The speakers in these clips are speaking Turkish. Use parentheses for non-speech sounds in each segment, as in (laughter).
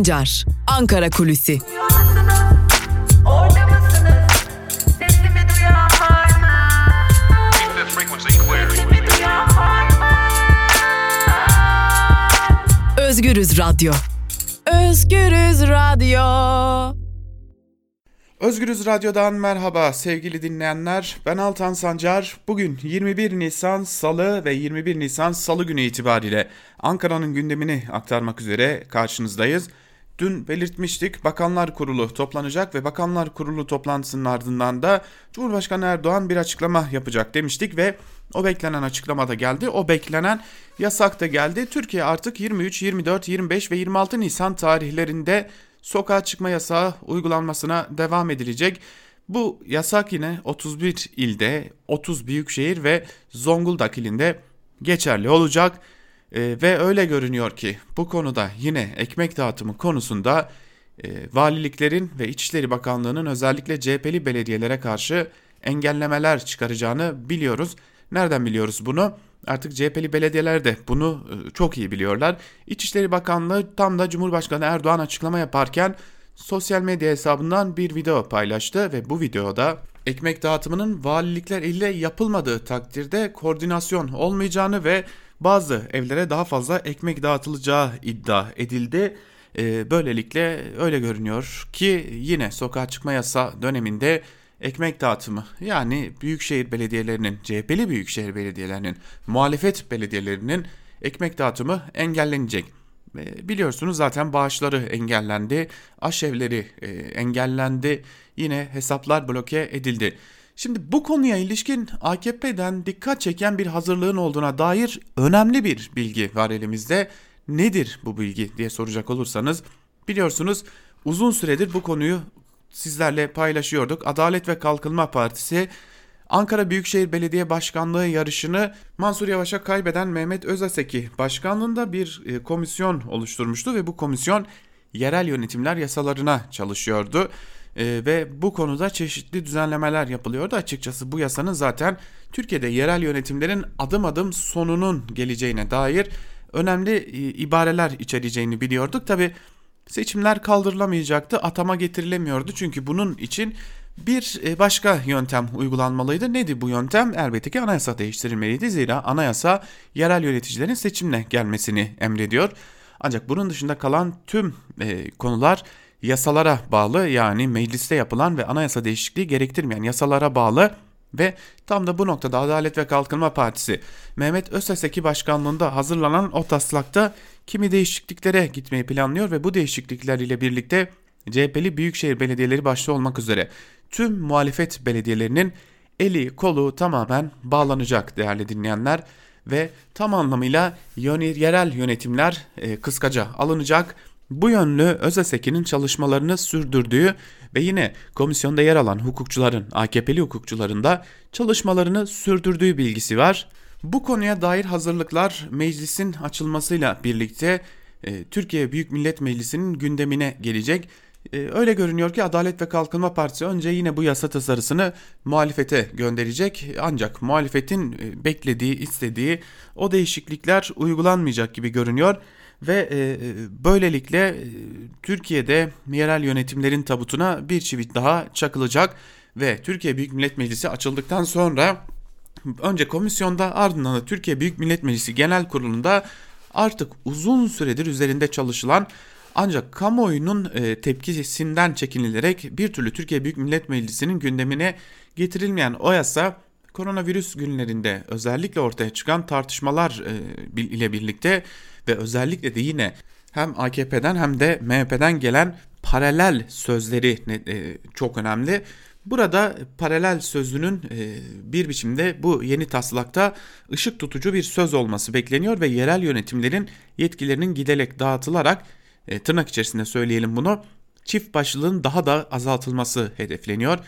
Sancar, Ankara Kulüsi. Özgürüz Radyo. Özgürüz Radyo. Özgürüz Radyo'dan merhaba sevgili dinleyenler. Ben Altan Sancar. Bugün 21 Nisan Salı ve 21 Nisan Salı günü itibariyle Ankara'nın gündemini aktarmak üzere karşınızdayız. Dün belirtmiştik Bakanlar Kurulu toplanacak ve Bakanlar Kurulu toplantısının ardından da Cumhurbaşkanı Erdoğan bir açıklama yapacak demiştik ve o beklenen açıklama da geldi. O beklenen yasak da geldi. Türkiye artık 23, 24, 25 ve 26 Nisan tarihlerinde sokağa çıkma yasağı uygulanmasına devam edilecek. Bu yasak yine 31 ilde, 30 büyükşehir ve Zonguldak ilinde geçerli olacak. E, ve öyle görünüyor ki bu konuda yine ekmek dağıtımı konusunda e, valiliklerin ve İçişleri Bakanlığı'nın özellikle CHP'li belediyelere karşı engellemeler çıkaracağını biliyoruz. Nereden biliyoruz bunu? Artık CHP'li belediyeler de bunu e, çok iyi biliyorlar. İçişleri Bakanlığı tam da Cumhurbaşkanı Erdoğan açıklama yaparken sosyal medya hesabından bir video paylaştı ve bu videoda ekmek dağıtımının valilikler ile yapılmadığı takdirde koordinasyon olmayacağını ve bazı evlere daha fazla ekmek dağıtılacağı iddia edildi. E, böylelikle öyle görünüyor ki yine sokağa çıkma yasa döneminde ekmek dağıtımı yani büyükşehir belediyelerinin, CHP'li büyükşehir belediyelerinin, muhalefet belediyelerinin ekmek dağıtımı engellenecek. E, biliyorsunuz zaten bağışları engellendi, aşevleri e, engellendi, yine hesaplar bloke edildi. Şimdi bu konuya ilişkin AKP'den dikkat çeken bir hazırlığın olduğuna dair önemli bir bilgi var elimizde. Nedir bu bilgi diye soracak olursanız biliyorsunuz uzun süredir bu konuyu sizlerle paylaşıyorduk. Adalet ve Kalkınma Partisi Ankara Büyükşehir Belediye Başkanlığı yarışını Mansur Yavaş'a kaybeden Mehmet Özaseki başkanlığında bir e, komisyon oluşturmuştu ve bu komisyon yerel yönetimler yasalarına çalışıyordu. Ee, ve bu konuda çeşitli düzenlemeler yapılıyordu. Açıkçası bu yasanın zaten Türkiye'de yerel yönetimlerin adım adım sonunun geleceğine dair önemli e, ibareler içereceğini biliyorduk. Tabi seçimler kaldırılamayacaktı, atama getirilemiyordu çünkü bunun için bir e, başka yöntem uygulanmalıydı. Neydi bu yöntem? Elbette ki anayasa değiştirilmeliydi. Zira anayasa yerel yöneticilerin seçimle gelmesini emrediyor. Ancak bunun dışında kalan tüm e, konular yasalara bağlı yani mecliste yapılan ve anayasa değişikliği gerektirmeyen yasalara bağlı ve tam da bu noktada Adalet ve Kalkınma Partisi Mehmet Özseseki başkanlığında hazırlanan o taslakta kimi değişikliklere gitmeyi planlıyor ve bu değişiklikler ile birlikte CHP'li büyükşehir belediyeleri başta olmak üzere tüm muhalefet belediyelerinin eli kolu tamamen bağlanacak değerli dinleyenler ve tam anlamıyla yerel yönetimler e, kıskaca alınacak bu yönlü Özeseki'nin çalışmalarını sürdürdüğü ve yine komisyonda yer alan hukukçuların, AKP'li hukukçuların da çalışmalarını sürdürdüğü bilgisi var. Bu konuya dair hazırlıklar meclisin açılmasıyla birlikte e, Türkiye Büyük Millet Meclisi'nin gündemine gelecek. E, öyle görünüyor ki Adalet ve Kalkınma Partisi önce yine bu yasa tasarısını muhalefete gönderecek. Ancak muhalefetin e, beklediği, istediği o değişiklikler uygulanmayacak gibi görünüyor ve e, e, böylelikle e, Türkiye'de yerel yönetimlerin tabutuna bir çivit daha çakılacak ve Türkiye Büyük Millet Meclisi açıldıktan sonra önce komisyonda ardından da Türkiye Büyük Millet Meclisi Genel Kurulu'nda artık uzun süredir üzerinde çalışılan ancak kamuoyunun e, tepkisinden çekinilerek bir türlü Türkiye Büyük Millet Meclisi'nin gündemine getirilmeyen o yasa koronavirüs günlerinde özellikle ortaya çıkan tartışmalar ile birlikte ve özellikle de yine hem AKP'den hem de MHP'den gelen paralel sözleri e, çok önemli. Burada paralel sözünün e, bir biçimde bu yeni taslakta ışık tutucu bir söz olması bekleniyor ve yerel yönetimlerin yetkilerinin giderek dağıtılarak e, tırnak içerisinde söyleyelim bunu çift başlılığın daha da azaltılması hedefleniyor.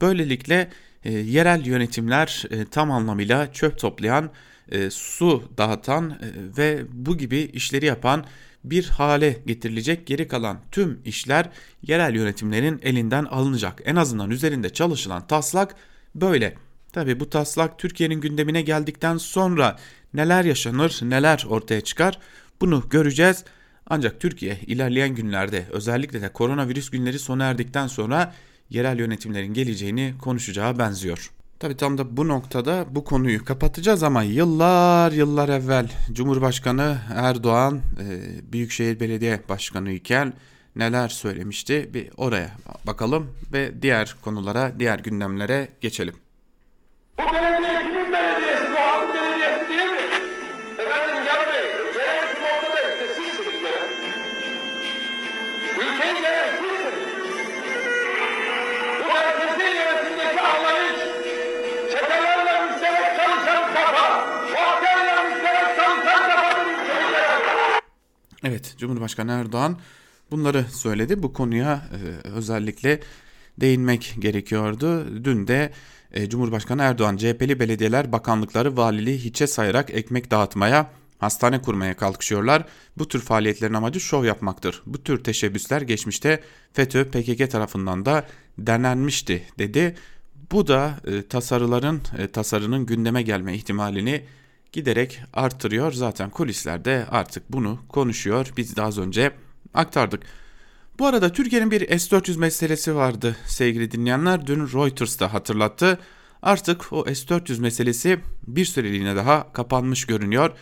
Böylelikle yerel yönetimler tam anlamıyla çöp toplayan e, su dağıtan e, ve bu gibi işleri yapan bir hale getirilecek geri kalan tüm işler yerel yönetimlerin elinden alınacak. En azından üzerinde çalışılan taslak böyle. Tabi bu taslak Türkiye'nin gündemine geldikten sonra neler yaşanır, neler ortaya çıkar bunu göreceğiz. Ancak Türkiye ilerleyen günlerde özellikle de koronavirüs günleri sona erdikten sonra yerel yönetimlerin geleceğini konuşacağı benziyor. Tabi tam da bu noktada bu konuyu kapatacağız ama yıllar yıllar evvel Cumhurbaşkanı Erdoğan e, Büyükşehir Belediye Başkanı iken neler söylemişti bir oraya bakalım ve diğer konulara diğer gündemlere geçelim. Bu belediye Evet Cumhurbaşkanı Erdoğan bunları söyledi. Bu konuya e, özellikle değinmek gerekiyordu. Dün de e, Cumhurbaşkanı Erdoğan CHP'li belediyeler bakanlıkları valiliği hiçe sayarak ekmek dağıtmaya hastane kurmaya kalkışıyorlar. Bu tür faaliyetlerin amacı şov yapmaktır. Bu tür teşebbüsler geçmişte FETÖ PKK tarafından da denenmişti dedi. Bu da e, tasarıların tasarının gündeme gelme ihtimalini giderek artırıyor. Zaten kulislerde artık bunu konuşuyor. Biz de az önce aktardık. Bu arada Türkiye'nin bir S-400 meselesi vardı sevgili dinleyenler. Dün Reuters da hatırlattı. Artık o S-400 meselesi bir süreliğine daha kapanmış görünüyor.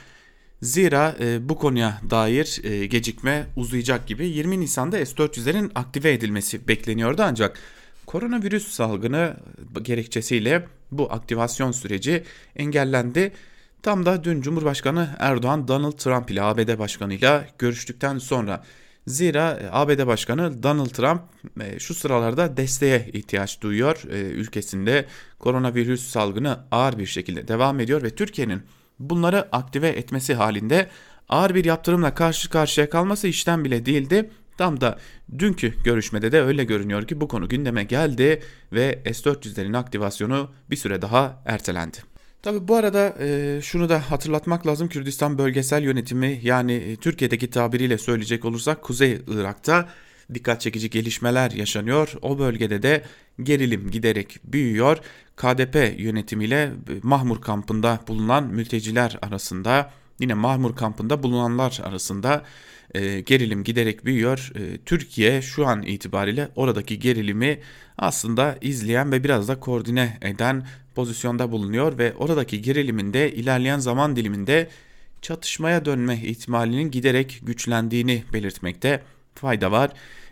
Zira e, bu konuya dair e, gecikme uzayacak gibi 20 Nisan'da S-400'lerin aktive edilmesi bekleniyordu ancak koronavirüs salgını gerekçesiyle bu aktivasyon süreci engellendi. Tam da dün Cumhurbaşkanı Erdoğan Donald Trump ile ABD Başkanı ile görüştükten sonra Zira e, ABD Başkanı Donald Trump e, şu sıralarda desteğe ihtiyaç duyuyor. E, ülkesinde koronavirüs salgını ağır bir şekilde devam ediyor ve Türkiye'nin bunları aktive etmesi halinde ağır bir yaptırımla karşı karşıya kalması işten bile değildi. Tam da dünkü görüşmede de öyle görünüyor ki bu konu gündeme geldi ve S-400'lerin aktivasyonu bir süre daha ertelendi. Tabi bu arada e, şunu da hatırlatmak lazım Kürdistan bölgesel yönetimi yani e, Türkiye'deki tabiriyle söyleyecek olursak Kuzey Irak'ta dikkat çekici gelişmeler yaşanıyor. O bölgede de gerilim giderek büyüyor. KDP yönetimiyle e, Mahmur kampında bulunan mülteciler arasında yine Mahmur kampında bulunanlar arasında e, gerilim giderek büyüyor. E, Türkiye şu an itibariyle oradaki gerilimi aslında izleyen ve biraz da koordine eden pozisyonda bulunuyor ve oradaki gerilimin de ilerleyen zaman diliminde çatışmaya dönme ihtimalinin giderek güçlendiğini belirtmekte fayda var.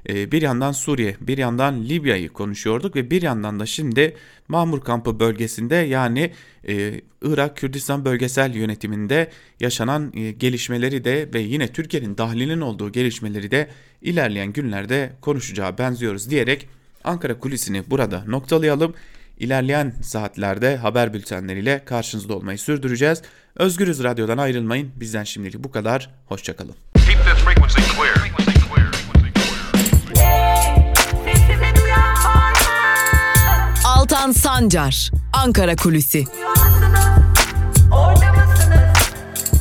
Ee, bir yandan Suriye, bir yandan Libya'yı konuşuyorduk ve bir yandan da şimdi Mamur kampı bölgesinde yani e, Irak Kürdistan bölgesel yönetiminde yaşanan e, gelişmeleri de ve yine Türkiye'nin dahlinin olduğu gelişmeleri de ilerleyen günlerde konuşacağı benziyoruz diyerek Ankara kulisini burada noktalayalım. İlerleyen saatlerde haber bültenleriyle karşınızda olmayı sürdüreceğiz. Özgürüz Radyo'dan ayrılmayın. Bizden şimdilik bu kadar. Hoşçakalın.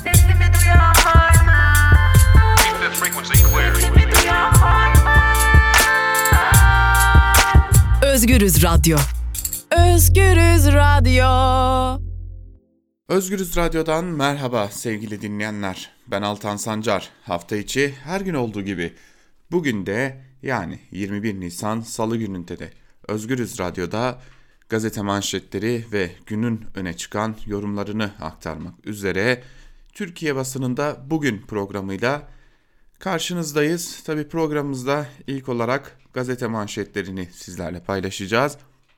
Sesimi duyan var mı? Özgürüz Radyo. Özgürüz Radyo. Özgürüz Radyo'dan merhaba sevgili dinleyenler. Ben Altan Sancar. Hafta içi her gün olduğu gibi bugün de yani 21 Nisan Salı gününde de Özgürüz Radyo'da gazete manşetleri ve günün öne çıkan yorumlarını aktarmak üzere Türkiye basınında bugün programıyla karşınızdayız. Tabi programımızda ilk olarak gazete manşetlerini sizlerle paylaşacağız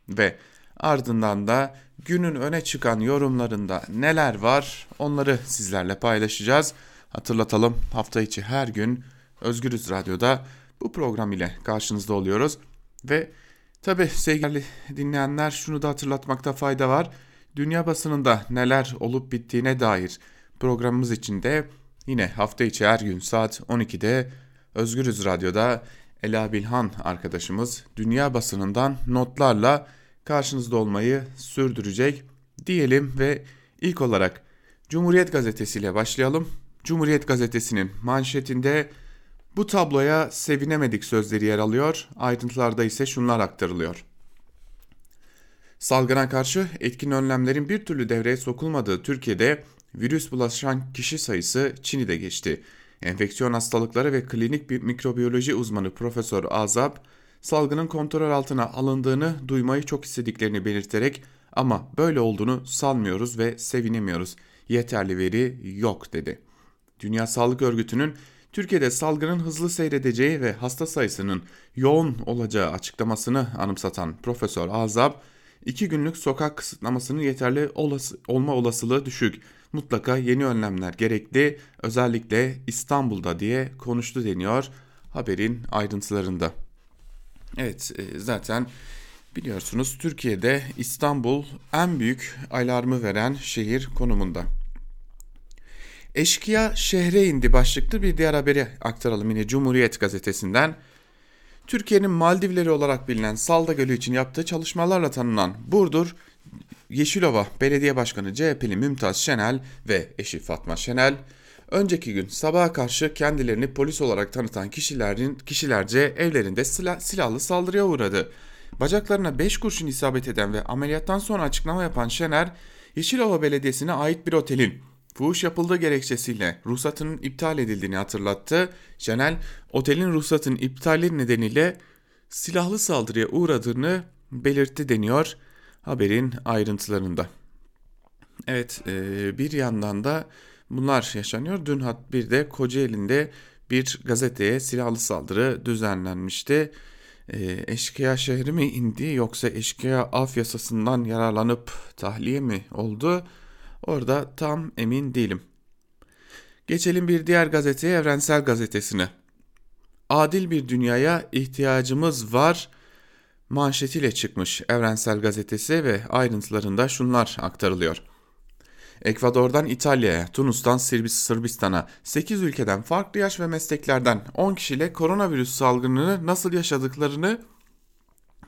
ve ardından da günün öne çıkan yorumlarında neler var onları sizlerle paylaşacağız. Hatırlatalım hafta içi her gün Özgürüz Radyo'da bu program ile karşınızda oluyoruz ve tabi sevgili dinleyenler şunu da hatırlatmakta fayda var. Dünya basınında neler olup bittiğine dair programımız içinde yine hafta içi her gün saat 12'de Özgürüz Radyo'da Ela Bilhan arkadaşımız dünya basınından notlarla karşınızda olmayı sürdürecek diyelim ve ilk olarak Cumhuriyet Gazetesi ile başlayalım. Cumhuriyet Gazetesi'nin manşetinde bu tabloya sevinemedik sözleri yer alıyor. Ayrıntılarda ise şunlar aktarılıyor. Salgına karşı etkin önlemlerin bir türlü devreye sokulmadığı Türkiye'de virüs bulaşan kişi sayısı Çin'i de geçti. Enfeksiyon hastalıkları ve klinik bir mikrobiyoloji uzmanı Profesör Azab, salgının kontrol altına alındığını duymayı çok istediklerini belirterek ama böyle olduğunu sanmıyoruz ve sevinemiyoruz. Yeterli veri yok dedi. Dünya Sağlık Örgütü'nün Türkiye'de salgının hızlı seyredeceği ve hasta sayısının yoğun olacağı açıklamasını anımsatan Profesör Azab, iki günlük sokak kısıtlamasının yeterli olası, olma olasılığı düşük. Mutlaka yeni önlemler gerekli özellikle İstanbul'da diye konuştu deniyor haberin ayrıntılarında. Evet e, zaten biliyorsunuz Türkiye'de İstanbul en büyük alarmı veren şehir konumunda. Eşkıya şehre indi başlıklı bir diğer haberi aktaralım yine Cumhuriyet gazetesinden. Türkiye'nin Maldivleri olarak bilinen Salda Gölü için yaptığı çalışmalarla tanınan Burdur Yeşilova Belediye Başkanı CHP'li Mümtaz Şenel ve eşi Fatma Şenel önceki gün sabaha karşı kendilerini polis olarak tanıtan kişilerin kişilerce evlerinde silah, silahlı saldırıya uğradı. Bacaklarına 5 kurşun isabet eden ve ameliyattan sonra açıklama yapan Şener, Yeşilova Belediyesi'ne ait bir otelin fuhuş yapıldığı gerekçesiyle ruhsatının iptal edildiğini hatırlattı. Şenel, otelin ruhsatının iptali nedeniyle silahlı saldırıya uğradığını belirtti deniyor haberin ayrıntılarında. Evet e, bir yandan da bunlar yaşanıyor. Dün bir de Kocaeli'nde bir gazeteye silahlı saldırı düzenlenmişti. E, eşkıya şehri mi indi yoksa eşkıya af yasasından yararlanıp tahliye mi oldu? Orada tam emin değilim. Geçelim bir diğer gazeteye Evrensel Gazetesi'ne. Adil bir dünyaya ihtiyacımız var manşetiyle çıkmış Evrensel Gazetesi ve ayrıntılarında şunlar aktarılıyor. Ekvador'dan İtalya'ya, Tunus'tan Sırbistan'a 8 ülkeden farklı yaş ve mesleklerden 10 kişiyle koronavirüs salgınını nasıl yaşadıklarını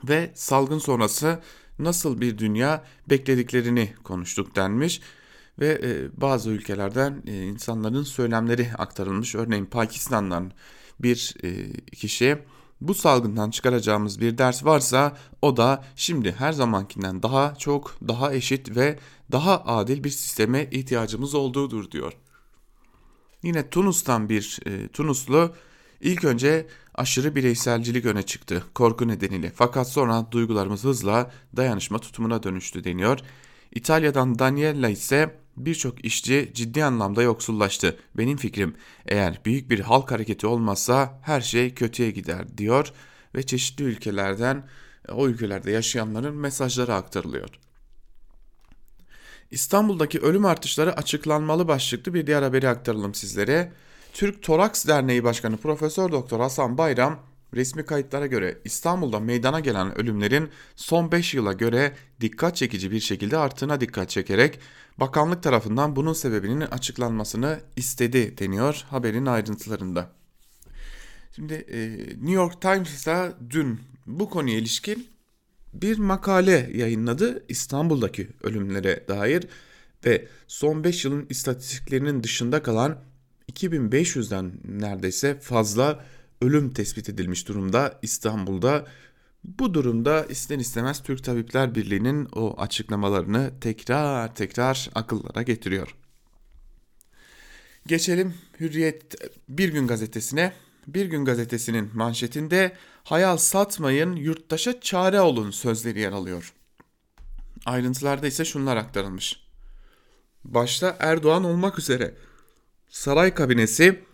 ve salgın sonrası nasıl bir dünya beklediklerini konuştuk denmiş ve e, bazı ülkelerden e, insanların söylemleri aktarılmış. Örneğin Pakistan'dan bir e, kişi bu salgından çıkaracağımız bir ders varsa o da şimdi her zamankinden daha çok, daha eşit ve daha adil bir sisteme ihtiyacımız olduğudur diyor. Yine Tunus'tan bir e, Tunuslu ilk önce aşırı bireyselcilik öne çıktı korku nedeniyle fakat sonra duygularımız hızla dayanışma tutumuna dönüştü deniyor. İtalya'dan Daniela ise birçok işçi ciddi anlamda yoksullaştı. Benim fikrim eğer büyük bir halk hareketi olmazsa her şey kötüye gider diyor ve çeşitli ülkelerden o ülkelerde yaşayanların mesajları aktarılıyor. İstanbul'daki ölüm artışları açıklanmalı başlıklı bir diğer haberi aktaralım sizlere. Türk Toraks Derneği Başkanı Profesör Doktor Hasan Bayram resmi kayıtlara göre İstanbul'da meydana gelen ölümlerin son 5 yıla göre dikkat çekici bir şekilde arttığına dikkat çekerek bakanlık tarafından bunun sebebinin açıklanmasını istedi deniyor haberin ayrıntılarında. Şimdi e, New York Times'ta dün bu konuya ilişkin bir makale yayınladı İstanbul'daki ölümlere dair ve son 5 yılın istatistiklerinin dışında kalan 2500'den neredeyse fazla ölüm tespit edilmiş durumda İstanbul'da. Bu durumda ister istemez Türk Tabipler Birliği'nin o açıklamalarını tekrar tekrar akıllara getiriyor. Geçelim Hürriyet Bir Gün gazetesine. Bir Gün gazetesinin manşetinde hayal satmayın yurttaşa çare olun sözleri yer alıyor. Ayrıntılarda ise şunlar aktarılmış. Başta Erdoğan olmak üzere saray kabinesi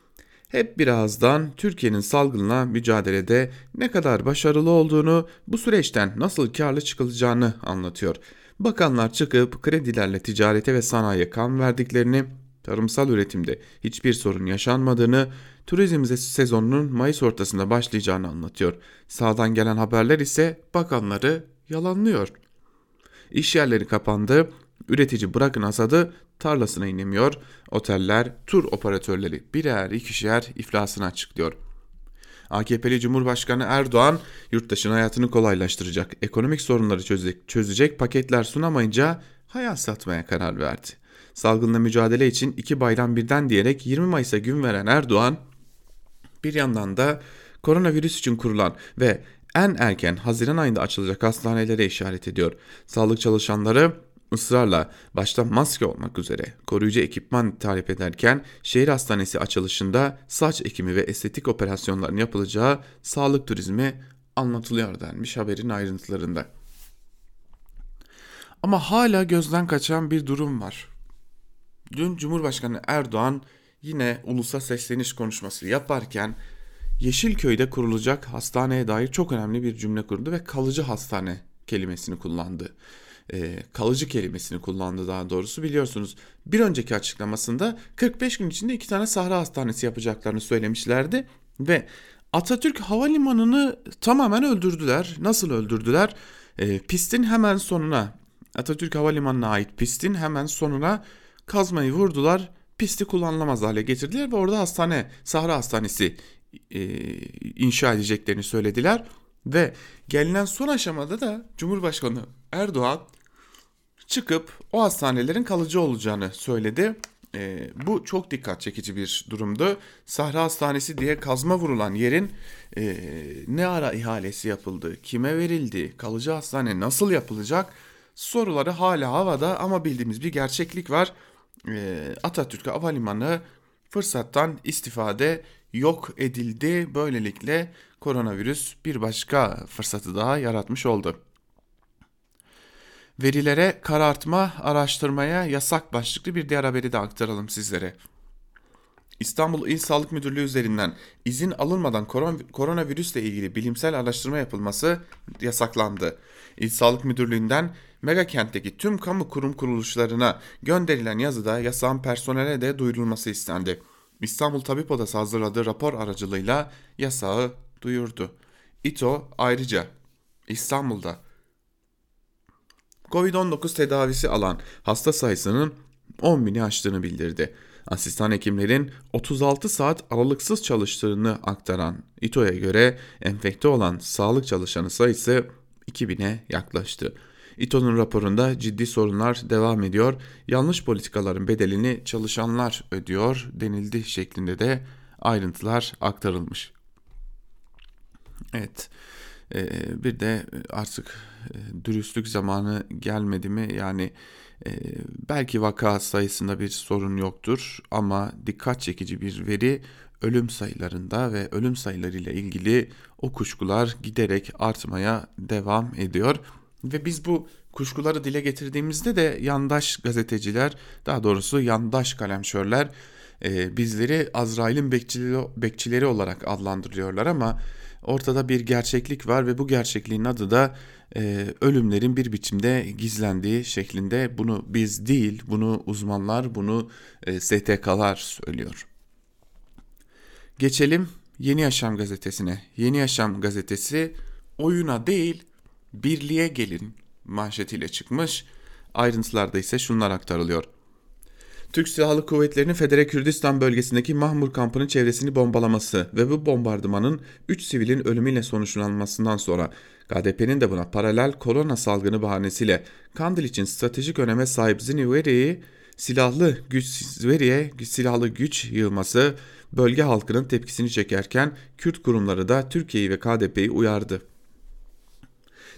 hep bir ağızdan Türkiye'nin salgınla mücadelede ne kadar başarılı olduğunu, bu süreçten nasıl karlı çıkılacağını anlatıyor. Bakanlar çıkıp kredilerle ticarete ve sanayiye kan verdiklerini, tarımsal üretimde hiçbir sorun yaşanmadığını, turizm sezonunun Mayıs ortasında başlayacağını anlatıyor. Sağdan gelen haberler ise bakanları yalanlıyor. İş yerleri kapandı, üretici bırakın hasadı tarlasına inemiyor, oteller, tur operatörleri birer ikişer iflasını açıklıyor. AKP'li Cumhurbaşkanı Erdoğan yurttaşın hayatını kolaylaştıracak, ekonomik sorunları çözecek, çözecek paketler sunamayınca hayat satmaya karar verdi. Salgınla mücadele için iki bayram birden diyerek 20 Mayıs'a gün veren Erdoğan bir yandan da koronavirüs için kurulan ve en erken Haziran ayında açılacak hastanelere işaret ediyor. Sağlık çalışanları ısrarla başta maske olmak üzere koruyucu ekipman talep ederken şehir hastanesi açılışında saç ekimi ve estetik operasyonların yapılacağı sağlık turizmi anlatılıyor denmiş haberin ayrıntılarında. Ama hala gözden kaçan bir durum var. Dün Cumhurbaşkanı Erdoğan yine ulusa sesleniş konuşması yaparken Yeşilköy'de kurulacak hastaneye dair çok önemli bir cümle kurdu ve kalıcı hastane kelimesini kullandı. Ee, kalıcı kelimesini kullandı daha doğrusu biliyorsunuz. Bir önceki açıklamasında 45 gün içinde iki tane sahra hastanesi yapacaklarını söylemişlerdi ve Atatürk Havalimanı'nı tamamen öldürdüler. Nasıl öldürdüler? Ee, pistin hemen sonuna Atatürk Havalimanı'na ait pistin hemen sonuna kazmayı vurdular. Pisti kullanılamaz hale getirdiler ve orada hastane, Sahra Hastanesi e, inşa edeceklerini söylediler. Ve gelinen son aşamada da Cumhurbaşkanı Erdoğan çıkıp o hastanelerin kalıcı olacağını söyledi. E, bu çok dikkat çekici bir durumdu. Sahra Hastanesi diye kazma vurulan yerin e, ne ara ihalesi yapıldı, kime verildi, kalıcı hastane nasıl yapılacak soruları hala havada ama bildiğimiz bir gerçeklik var. E, Atatürk Havalimanı fırsattan istifade yok edildi. Böylelikle koronavirüs bir başka fırsatı daha yaratmış oldu. Verilere karartma, araştırmaya yasak başlıklı bir diğer haberi de aktaralım sizlere. İstanbul İl Sağlık Müdürlüğü üzerinden izin alınmadan koron- koronavirüsle ilgili bilimsel araştırma yapılması yasaklandı. İl Sağlık Müdürlüğü'nden mega kentteki tüm kamu kurum kuruluşlarına gönderilen yazıda yasağın personele de duyurulması istendi. İstanbul Tabip Odası hazırladığı rapor aracılığıyla yasağı duyurdu. İTO ayrıca İstanbul'da Covid-19 tedavisi alan hasta sayısının 10 bini aştığını bildirdi. Asistan hekimlerin 36 saat aralıksız çalıştığını aktaran İTO'ya göre enfekte olan sağlık çalışanı sayısı 2000'e yaklaştı. İTO'nun raporunda ciddi sorunlar devam ediyor. Yanlış politikaların bedelini çalışanlar ödüyor denildi şeklinde de ayrıntılar aktarılmış. Evet. Bir de artık dürüstlük zamanı gelmedi mi? Yani e, belki vaka sayısında bir sorun yoktur ama dikkat çekici bir veri ölüm sayılarında ve ölüm sayılarıyla ilgili o kuşkular giderek artmaya devam ediyor. Ve biz bu kuşkuları dile getirdiğimizde de yandaş gazeteciler daha doğrusu yandaş kalemşörler e, bizleri Azrail'in bekçileri, bekçileri olarak adlandırıyorlar ama ortada bir gerçeklik var ve bu gerçekliğin adı da e, ölümlerin bir biçimde gizlendiği şeklinde bunu biz değil bunu uzmanlar bunu e, STK'lar söylüyor. Geçelim Yeni Yaşam gazetesine. Yeni Yaşam gazetesi oyuna değil birliğe gelin manşetiyle çıkmış. Ayrıntılarda ise şunlar aktarılıyor. Türk Silahlı Kuvvetleri'nin Federe Kürdistan bölgesindeki Mahmur kampının çevresini bombalaması ve bu bombardımanın 3 sivilin ölümüyle sonuçlanmasından sonra KDP'nin de buna paralel korona salgını bahanesiyle Kandil için stratejik öneme sahip Ziniveri'yi silahlı güç Ziveri'ye silahlı güç yığması bölge halkının tepkisini çekerken Kürt kurumları da Türkiye'yi ve KDP'yi uyardı.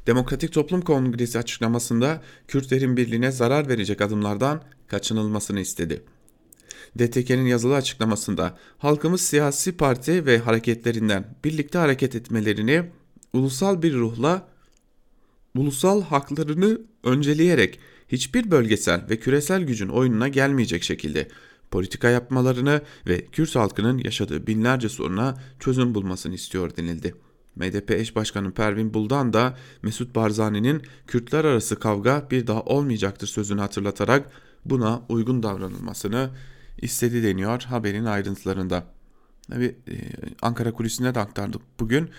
Demokratik Toplum Kongresi açıklamasında Kürtlerin birliğine zarar verecek adımlardan kaçınılmasını istedi. DTK'nin yazılı açıklamasında halkımız siyasi parti ve hareketlerinden birlikte hareket etmelerini ulusal bir ruhla ulusal haklarını önceleyerek hiçbir bölgesel ve küresel gücün oyununa gelmeyecek şekilde politika yapmalarını ve Kürt halkının yaşadığı binlerce soruna çözüm bulmasını istiyor denildi. MDP eş başkanı Pervin Buldan da Mesut Barzani'nin Kürtler arası kavga bir daha olmayacaktır sözünü hatırlatarak buna uygun davranılmasını istedi deniyor haberin ayrıntılarında. Tabi e, Ankara kulisine de aktardık bugün.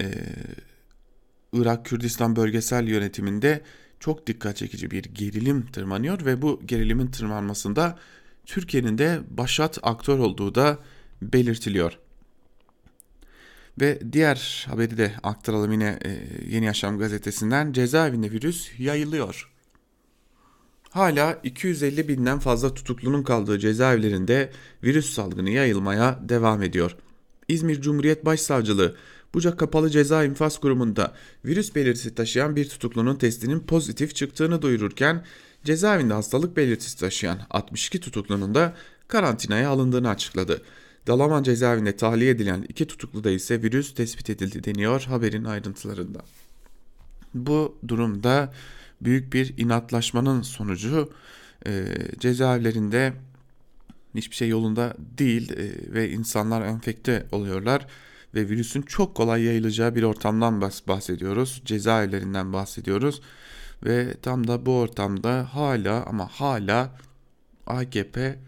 E, Irak Kürdistan bölgesel yönetiminde çok dikkat çekici bir gerilim tırmanıyor ve bu gerilimin tırmanmasında Türkiye'nin de başat aktör olduğu da belirtiliyor. Ve diğer haberi de aktaralım yine e, Yeni Yaşam gazetesinden cezaevinde virüs yayılıyor. Hala 250 binden fazla tutuklunun kaldığı cezaevlerinde virüs salgını yayılmaya devam ediyor. İzmir Cumhuriyet Başsavcılığı Bucak Kapalı Ceza İnfaz Kurumu'nda virüs belirtisi taşıyan bir tutuklunun testinin pozitif çıktığını duyururken cezaevinde hastalık belirtisi taşıyan 62 tutuklunun da karantinaya alındığını açıkladı. Dalaman cezaevinde tahliye edilen iki tutukluda ise virüs tespit edildi deniyor haberin ayrıntılarında. Bu durumda büyük bir inatlaşmanın sonucu e, cezaevlerinde hiçbir şey yolunda değil e, ve insanlar enfekte oluyorlar ve virüsün çok kolay yayılacağı bir ortamdan bahsediyoruz. Cezaevlerinden bahsediyoruz ve tam da bu ortamda hala ama hala AKP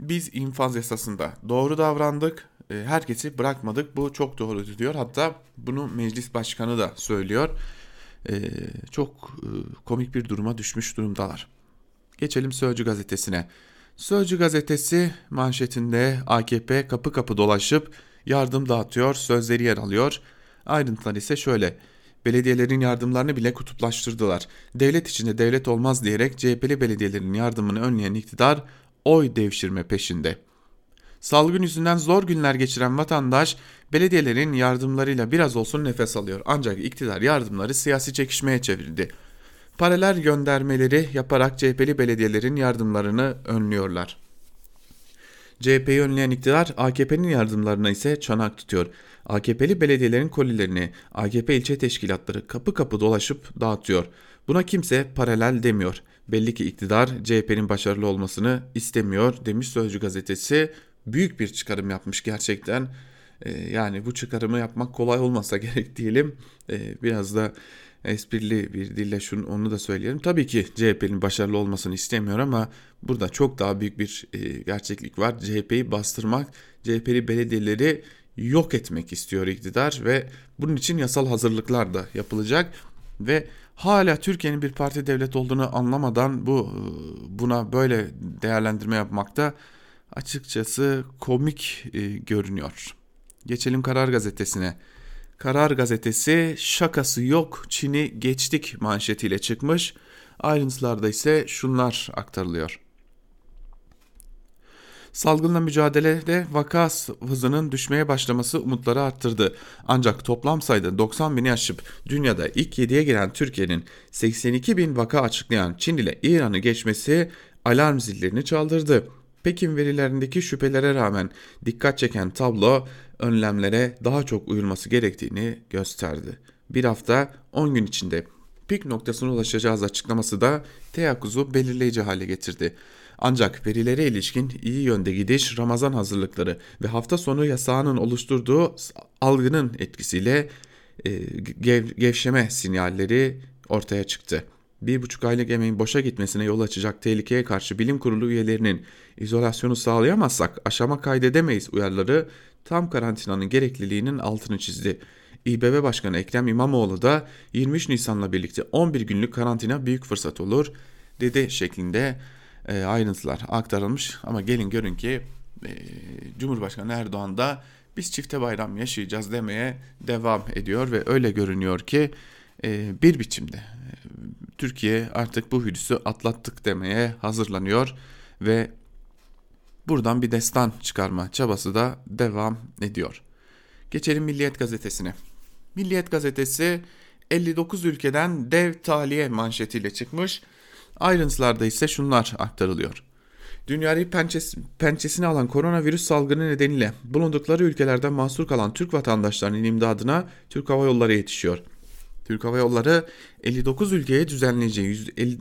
biz infaz yasasında doğru davrandık. E, Herkesi bırakmadık. Bu çok doğru diyor. Hatta bunu meclis başkanı da söylüyor. E, Çok e, komik bir duruma düşmüş durumdalar. Geçelim Sözcü gazetesine. Sözcü gazetesi manşetinde AKP kapı kapı dolaşıp yardım dağıtıyor sözleri yer alıyor. Ayrıntılar ise şöyle. Belediyelerin yardımlarını bile kutuplaştırdılar. Devlet içinde devlet olmaz diyerek CHP'li belediyelerin yardımını önleyen iktidar oy devşirme peşinde. Salgın yüzünden zor günler geçiren vatandaş belediyelerin yardımlarıyla biraz olsun nefes alıyor. Ancak iktidar yardımları siyasi çekişmeye çevirdi. Paralel göndermeleri yaparak CHP'li belediyelerin yardımlarını önlüyorlar. CHP'yi önleyen iktidar AKP'nin yardımlarına ise çanak tutuyor. AKP'li belediyelerin kolilerini AKP ilçe teşkilatları kapı kapı dolaşıp dağıtıyor. Buna kimse paralel demiyor. Belli ki iktidar CHP'nin başarılı olmasını istemiyor demiş Sözcü gazetesi. Büyük bir çıkarım yapmış gerçekten. Ee, yani bu çıkarımı yapmak kolay olmasa gerek (laughs) diyelim. Ee, biraz da esprili bir dille şunu onu da söyleyelim. Tabii ki CHP'nin başarılı olmasını istemiyor ama burada çok daha büyük bir e, gerçeklik var. CHP'yi bastırmak, CHP'li belediyeleri yok etmek istiyor iktidar ve bunun için yasal hazırlıklar da yapılacak ve hala Türkiye'nin bir parti devlet olduğunu anlamadan bu e, buna böyle değerlendirme yapmakta açıkçası komik e, görünüyor. Geçelim Karar Gazetesi'ne. Karar Gazetesi şakası yok Çin'i geçtik manşetiyle çıkmış. Ayrıntılarda ise şunlar aktarılıyor. Salgınla mücadelede vaka hızının düşmeye başlaması umutları arttırdı. Ancak toplam sayıda 90 bini aşıp dünyada ilk 7'ye giren Türkiye'nin 82 bin vaka açıklayan Çin ile İran'ı geçmesi alarm zillerini çaldırdı. Pekin verilerindeki şüphelere rağmen dikkat çeken tablo önlemlere daha çok uyulması gerektiğini gösterdi. Bir hafta 10 gün içinde pik noktasına ulaşacağız açıklaması da teyakkuzu belirleyici hale getirdi. Ancak verilere ilişkin iyi yönde gidiş, Ramazan hazırlıkları ve hafta sonu yasağının oluşturduğu algının etkisiyle e, gev, gevşeme sinyalleri ortaya çıktı. Bir buçuk aylık emeğin boşa gitmesine yol açacak tehlikeye karşı bilim kurulu üyelerinin izolasyonu sağlayamazsak aşama kaydedemeyiz uyarıları tam karantinanın gerekliliğinin altını çizdi. İBB Başkanı Ekrem İmamoğlu da 23 Nisan'la birlikte 11 günlük karantina büyük fırsat olur dedi şeklinde e, ayrıntılar aktarılmış. Ama gelin görün ki e, Cumhurbaşkanı Erdoğan da biz çifte bayram yaşayacağız demeye devam ediyor ve öyle görünüyor ki e, bir biçimde Türkiye artık bu virüsü atlattık demeye hazırlanıyor ve buradan bir destan çıkarma çabası da devam ediyor. Geçelim Milliyet gazetesine. Milliyet gazetesi 59 ülkeden dev tahliye manşetiyle çıkmış. Ayrıntılarda ise şunlar aktarılıyor. Dünyayı pençes pençesine alan koronavirüs salgını nedeniyle bulundukları ülkelerden mahsur kalan Türk vatandaşlarının imdadına Türk Hava Yolları yetişiyor. Türk Hava Yolları 59 ülkeye düzenleyeceği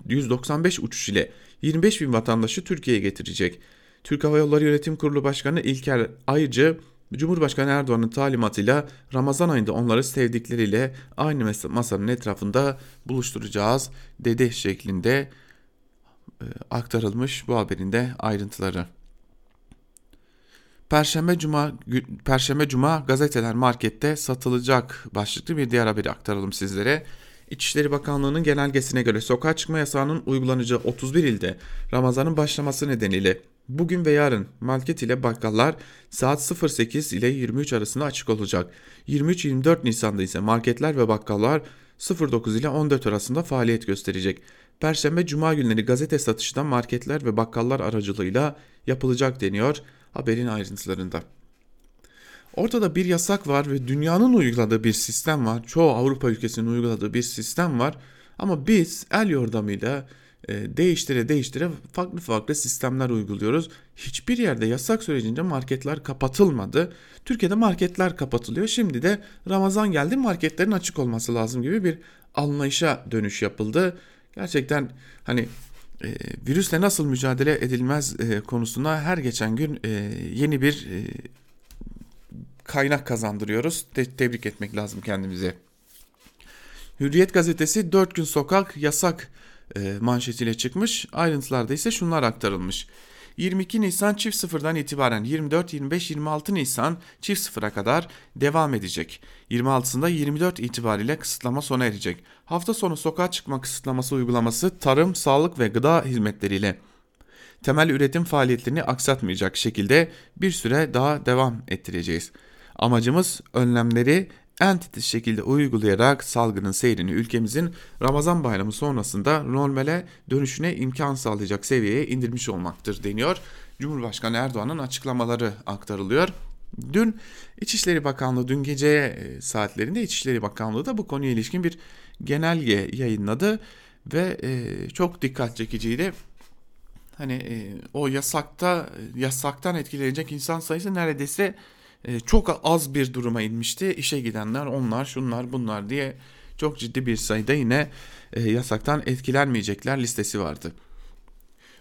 195 uçuş ile 25 bin vatandaşı Türkiye'ye getirecek. Türk Hava Yolları Yönetim Kurulu Başkanı İlker Ayıcı, Cumhurbaşkanı Erdoğan'ın talimatıyla Ramazan ayında onları sevdikleriyle aynı masanın etrafında buluşturacağız dedi şeklinde e, aktarılmış bu haberin de ayrıntıları. Perşembe Cuma Perşembe Cuma gazeteler markette satılacak başlıklı bir diğer haberi aktaralım sizlere. İçişleri Bakanlığı'nın genelgesine göre sokağa çıkma yasağının uygulanacağı 31 ilde Ramazan'ın başlaması nedeniyle bugün ve yarın market ile bakkallar saat 08 ile 23 arasında açık olacak. 23-24 Nisan'da ise marketler ve bakkallar 09 ile 14 arasında faaliyet gösterecek. Perşembe Cuma günleri gazete satışı da marketler ve bakkallar aracılığıyla yapılacak deniyor haberin ayrıntılarında. Ortada bir yasak var ve dünyanın uyguladığı bir sistem var. Çoğu Avrupa ülkesinin uyguladığı bir sistem var. Ama biz el yordamıyla e, değiştire değiştire farklı farklı sistemler uyguluyoruz. Hiçbir yerde yasak sürecince marketler kapatılmadı. Türkiye'de marketler kapatılıyor. Şimdi de Ramazan geldi marketlerin açık olması lazım gibi bir anlayışa dönüş yapıldı. Gerçekten hani e, virüsle nasıl mücadele edilmez e, konusunda her geçen gün e, yeni bir e, kaynak kazandırıyoruz. Te- tebrik etmek lazım kendimize. Hürriyet gazetesi 4 gün sokak yasak manşetiyle çıkmış. Ayrıntılarda ise şunlar aktarılmış. 22 Nisan çift sıfırdan itibaren 24, 25, 26 Nisan çift sıfıra kadar devam edecek. 26'sında 24 itibariyle kısıtlama sona erecek. Hafta sonu sokağa çıkma kısıtlaması uygulaması tarım, sağlık ve gıda hizmetleriyle temel üretim faaliyetlerini aksatmayacak şekilde bir süre daha devam ettireceğiz. Amacımız önlemleri en titiz şekilde uygulayarak salgının seyrini ülkemizin Ramazan bayramı sonrasında normale dönüşüne imkan sağlayacak seviyeye indirmiş olmaktır deniyor. Cumhurbaşkanı Erdoğan'ın açıklamaları aktarılıyor. Dün İçişleri Bakanlığı dün gece e, saatlerinde İçişleri Bakanlığı da bu konuya ilişkin bir genelge yayınladı ve e, çok dikkat çekiciydi. Hani e, o yasakta yasaktan etkilenecek insan sayısı neredeyse e, çok az bir duruma inmişti. İşe gidenler onlar şunlar bunlar diye çok ciddi bir sayıda yine e, yasaktan etkilenmeyecekler listesi vardı.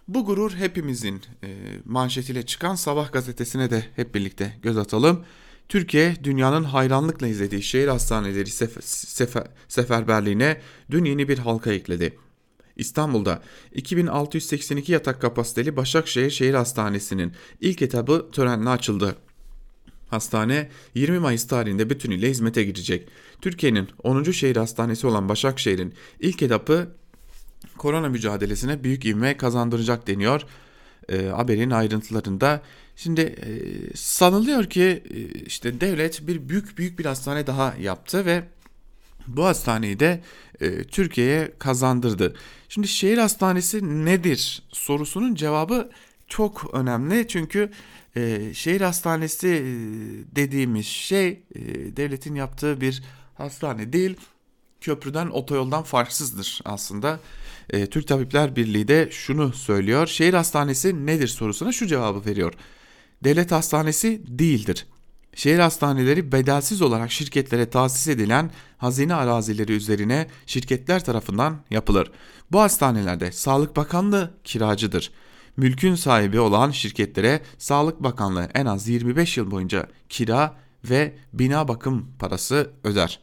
Bu gurur hepimizin e, manşetiyle çıkan Sabah gazetesine de hep birlikte göz atalım. Türkiye dünyanın hayranlıkla izlediği şehir hastaneleri sefer, sefer, seferberliğine dün yeni bir halka ekledi. İstanbul'da 2682 yatak kapasiteli Başakşehir Şehir Hastanesi'nin ilk etabı törenle açıldı. Hastane 20 Mayıs tarihinde bütünüyle hizmete girecek. Türkiye'nin 10. şehir hastanesi olan Başakşehir'in ilk etapı korona mücadelesine büyük ivme kazandıracak deniyor e, haberin ayrıntılarında. Şimdi e, sanılıyor ki e, işte devlet bir büyük büyük bir hastane daha yaptı ve bu hastaneyi de e, Türkiye'ye kazandırdı. Şimdi şehir hastanesi nedir sorusunun cevabı çok önemli çünkü e, şehir hastanesi e, dediğimiz şey e, devletin yaptığı bir hastane değil köprüden otoyoldan farksızdır aslında. E, Türk Tabipler Birliği de şunu söylüyor. Şehir hastanesi nedir sorusuna şu cevabı veriyor. Devlet hastanesi değildir. Şehir hastaneleri bedelsiz olarak şirketlere tahsis edilen hazine arazileri üzerine şirketler tarafından yapılır. Bu hastanelerde Sağlık Bakanlığı kiracıdır. Mülkün sahibi olan şirketlere Sağlık Bakanlığı en az 25 yıl boyunca kira ve bina bakım parası öder.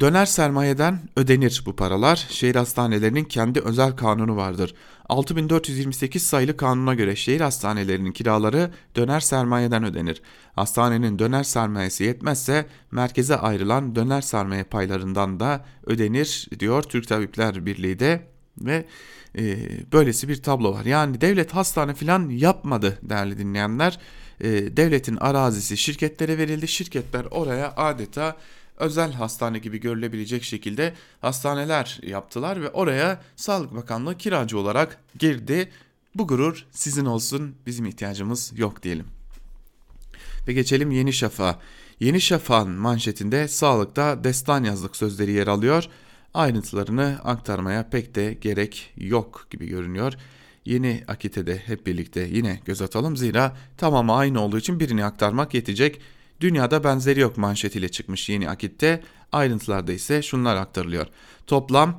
Döner sermayeden ödenir bu paralar. Şehir hastanelerinin kendi özel kanunu vardır. 6428 sayılı kanuna göre şehir hastanelerinin kiraları döner sermayeden ödenir. Hastanenin döner sermayesi yetmezse merkeze ayrılan döner sermaye paylarından da ödenir diyor Türk Tabipler Birliği de ve e, böylesi bir tablo var. Yani devlet hastane falan yapmadı değerli dinleyenler. E, devletin arazisi şirketlere verildi. Şirketler oraya adeta özel hastane gibi görülebilecek şekilde hastaneler yaptılar ve oraya Sağlık Bakanlığı kiracı olarak girdi. Bu gurur sizin olsun bizim ihtiyacımız yok diyelim. Ve geçelim Yeni Şafak'a. Yeni Şafak'ın manşetinde sağlıkta destan yazlık sözleri yer alıyor. Ayrıntılarını aktarmaya pek de gerek yok gibi görünüyor. Yeni akite de hep birlikte yine göz atalım zira tamamı aynı olduğu için birini aktarmak yetecek. Dünyada benzeri yok manşetiyle çıkmış yeni akitte. Ayrıntılarda ise şunlar aktarılıyor. Toplam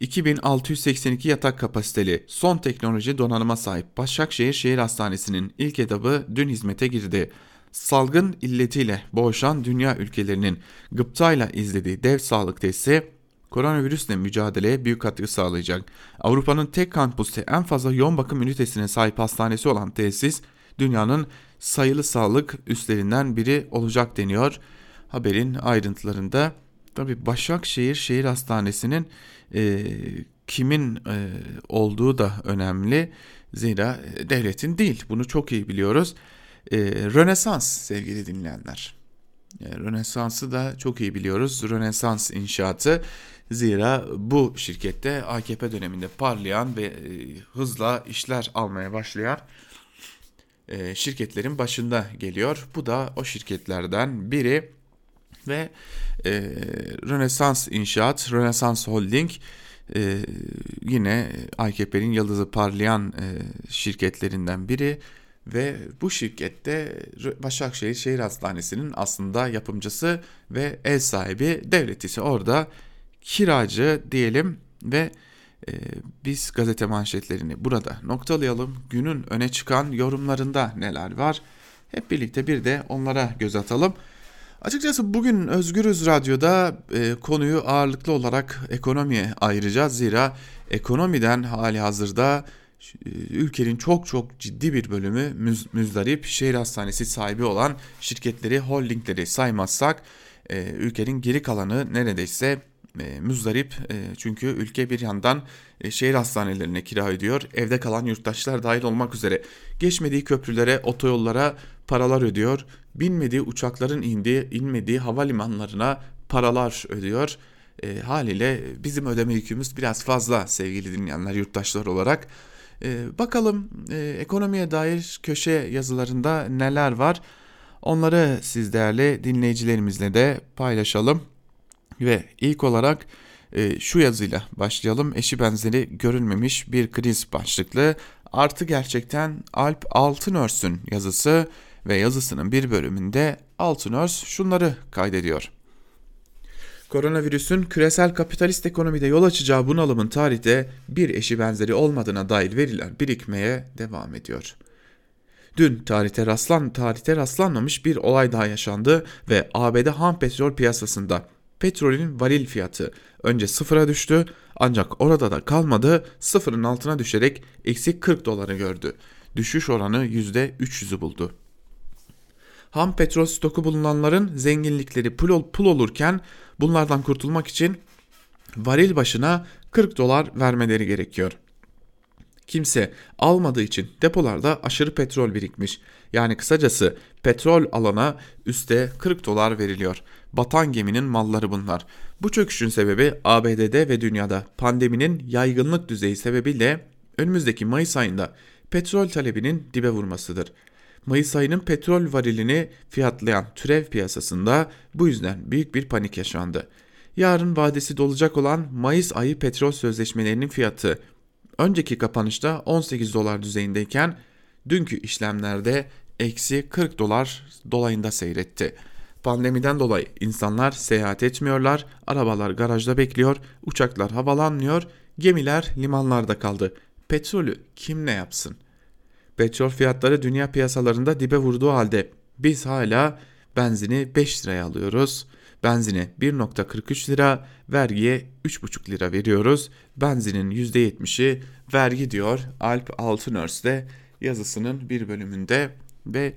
2682 yatak kapasiteli son teknoloji donanıma sahip Başakşehir Şehir Hastanesi'nin ilk etabı dün hizmete girdi. Salgın illetiyle boğuşan dünya ülkelerinin gıptayla izlediği dev sağlık tesisi koronavirüsle mücadeleye büyük katkı sağlayacak. Avrupa'nın tek kampüste en fazla yoğun bakım ünitesine sahip hastanesi olan tesis dünyanın sayılı sağlık üstlerinden biri olacak deniyor. Haberin ayrıntılarında tabi Başakşehir Şehir Hastanesi'nin e, kimin e, olduğu da önemli. Zira devletin değil bunu çok iyi biliyoruz. E, Rönesans sevgili dinleyenler. E, Rönesans'ı da çok iyi biliyoruz. Rönesans inşaatı zira bu şirkette AKP döneminde parlayan ve e, hızla işler almaya başlayan e, şirketlerin başında geliyor. Bu da o şirketlerden biri ve e, Rönesans İnşaat, Rönesans Holding yine AKP'nin yıldızı parlayan şirketlerinden biri ve bu şirkette Başakşehir Şehir Hastanesi'nin aslında yapımcısı ve ev sahibi devlet ise orada kiracı diyelim ve e, biz gazete manşetlerini burada noktalayalım. Günün öne çıkan yorumlarında neler var? Hep birlikte bir de onlara göz atalım. Açıkçası bugün Özgürüz Radyo'da e, konuyu ağırlıklı olarak ekonomiye ayıracağız. Zira ekonomiden hali hazırda e, ülkenin çok çok ciddi bir bölümü müz, müzdarip şehir hastanesi sahibi olan şirketleri, holdingleri saymazsak e, ülkenin geri kalanı neredeyse e, müzdarip. E, çünkü ülke bir yandan e, şehir hastanelerine kira ödüyor. Evde kalan yurttaşlar dahil olmak üzere geçmediği köprülere, otoyollara paralar ödüyor. Binmediği uçakların indiği, inmediği havalimanlarına paralar ödüyor. E, haliyle bizim ödeme yükümüz biraz fazla sevgili dinleyenler, yurttaşlar olarak. E, bakalım e, ekonomiye dair köşe yazılarında neler var? Onları siz değerli dinleyicilerimizle de paylaşalım. Ve ilk olarak e, şu yazıyla başlayalım. Eşi benzeri görülmemiş bir kriz başlıklı. Artı gerçekten Alp Altınörs'ün yazısı ve yazısının bir bölümünde Altınörs şunları kaydediyor. Koronavirüsün küresel kapitalist ekonomide yol açacağı bunalımın tarihte bir eşi benzeri olmadığına dair veriler birikmeye devam ediyor. Dün tarihte rastlan tarihte rastlanmamış bir olay daha yaşandı ve ABD ham petrol piyasasında petrolün varil fiyatı önce sıfıra düştü ancak orada da kalmadı sıfırın altına düşerek eksi 40 doları gördü. Düşüş oranı %300'ü buldu. Ham petrol stoku bulunanların zenginlikleri pul, pul olurken bunlardan kurtulmak için varil başına 40 dolar vermeleri gerekiyor. Kimse almadığı için depolarda aşırı petrol birikmiş. Yani kısacası petrol alana üste 40 dolar veriliyor. Batan geminin malları bunlar. Bu çöküşün sebebi ABD'de ve dünyada pandeminin yaygınlık düzeyi sebebiyle önümüzdeki Mayıs ayında petrol talebinin dibe vurmasıdır. Mayıs ayının petrol varilini fiyatlayan türev piyasasında bu yüzden büyük bir panik yaşandı. Yarın vadesi dolacak olan Mayıs ayı petrol sözleşmelerinin fiyatı önceki kapanışta 18 dolar düzeyindeyken dünkü işlemlerde eksi 40 dolar dolayında seyretti. Pandemiden dolayı insanlar seyahat etmiyorlar, arabalar garajda bekliyor, uçaklar havalanmıyor, gemiler limanlarda kaldı. Petrolü kim ne yapsın? Petrol fiyatları dünya piyasalarında dibe vurduğu halde biz hala benzini 5 liraya alıyoruz. Benzine 1.43 lira, vergiye 3.5 lira veriyoruz. Benzinin %70'i vergi diyor Alp Altınörs de yazısının bir bölümünde ve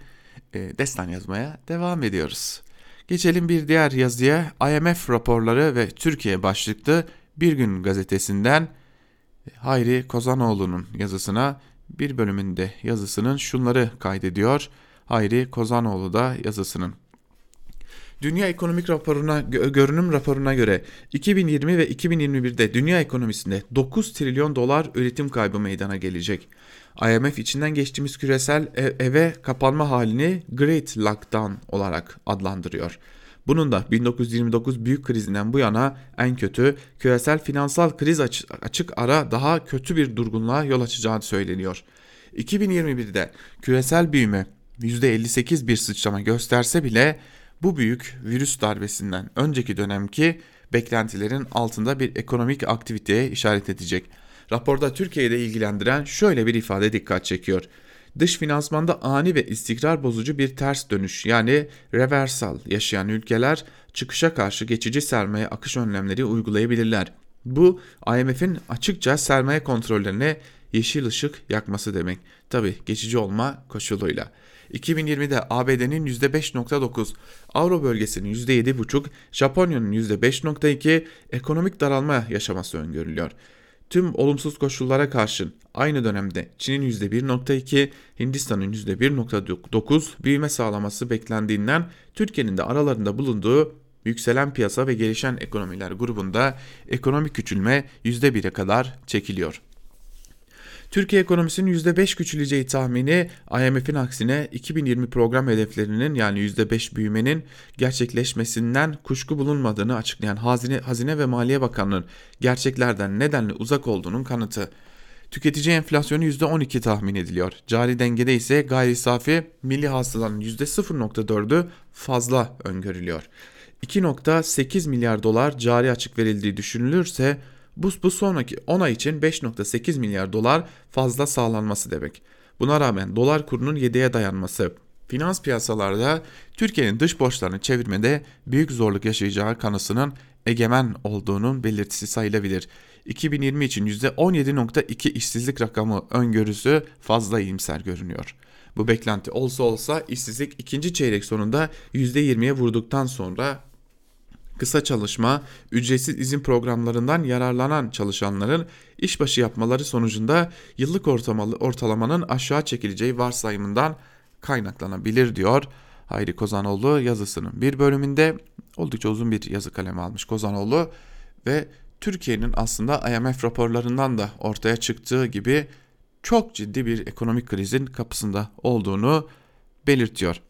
e, destan yazmaya devam ediyoruz. Geçelim bir diğer yazıya IMF raporları ve Türkiye başlıklı Bir Gün gazetesinden Hayri Kozanoğlu'nun yazısına bir bölümünde yazısının şunları kaydediyor. Hayri Kozanoğlu da yazısının. Dünya Ekonomik Raporu'na görünüm raporuna göre 2020 ve 2021'de dünya ekonomisinde 9 trilyon dolar üretim kaybı meydana gelecek. IMF içinden geçtiğimiz küresel eve kapanma halini Great Lockdown olarak adlandırıyor. Bunun da 1929 büyük krizinden bu yana en kötü küresel finansal kriz açık ara daha kötü bir durgunluğa yol açacağı söyleniyor. 2021'de küresel büyüme %58 bir sıçrama gösterse bile bu büyük virüs darbesinden önceki dönemki beklentilerin altında bir ekonomik aktiviteye işaret edecek. Raporda Türkiye'de ilgilendiren şöyle bir ifade dikkat çekiyor. Dış finansmanda ani ve istikrar bozucu bir ters dönüş yani reversal yaşayan ülkeler çıkışa karşı geçici sermaye akış önlemleri uygulayabilirler. Bu IMF'in açıkça sermaye kontrollerine yeşil ışık yakması demek. Tabi geçici olma koşuluyla. 2020'de ABD'nin %5.9, Avro bölgesinin %7.5, Japonya'nın %5.2 ekonomik daralma yaşaması öngörülüyor. Tüm olumsuz koşullara karşın aynı dönemde Çin'in %1.2, Hindistan'ın %1.9 büyüme sağlaması beklendiğinden Türkiye'nin de aralarında bulunduğu yükselen piyasa ve gelişen ekonomiler grubunda ekonomik küçülme %1'e kadar çekiliyor. Türkiye ekonomisinin %5 küçüleceği tahmini IMF'in aksine 2020 program hedeflerinin yani %5 büyümenin gerçekleşmesinden kuşku bulunmadığını açıklayan Hazine, Hazine ve Maliye Bakanlığı'nın gerçeklerden nedenli uzak olduğunun kanıtı. Tüketici enflasyonu %12 tahmin ediliyor. Cari dengede ise gayri safi milli hasılanın %0.4'ü fazla öngörülüyor. 2.8 milyar dolar cari açık verildiği düşünülürse bu, bu sonraki 10 ay için 5.8 milyar dolar fazla sağlanması demek. Buna rağmen dolar kurunun 7'ye dayanması, finans piyasalarda Türkiye'nin dış borçlarını çevirmede büyük zorluk yaşayacağı kanısının egemen olduğunun belirtisi sayılabilir. 2020 için %17.2 işsizlik rakamı öngörüsü fazla iyimser görünüyor. Bu beklenti olsa olsa işsizlik ikinci çeyrek sonunda %20'ye vurduktan sonra kısa çalışma, ücretsiz izin programlarından yararlanan çalışanların işbaşı yapmaları sonucunda yıllık ortalamanın aşağı çekileceği varsayımından kaynaklanabilir diyor. Hayri Kozanoğlu yazısının bir bölümünde oldukça uzun bir yazı kalemi almış Kozanoğlu ve Türkiye'nin aslında IMF raporlarından da ortaya çıktığı gibi çok ciddi bir ekonomik krizin kapısında olduğunu belirtiyor.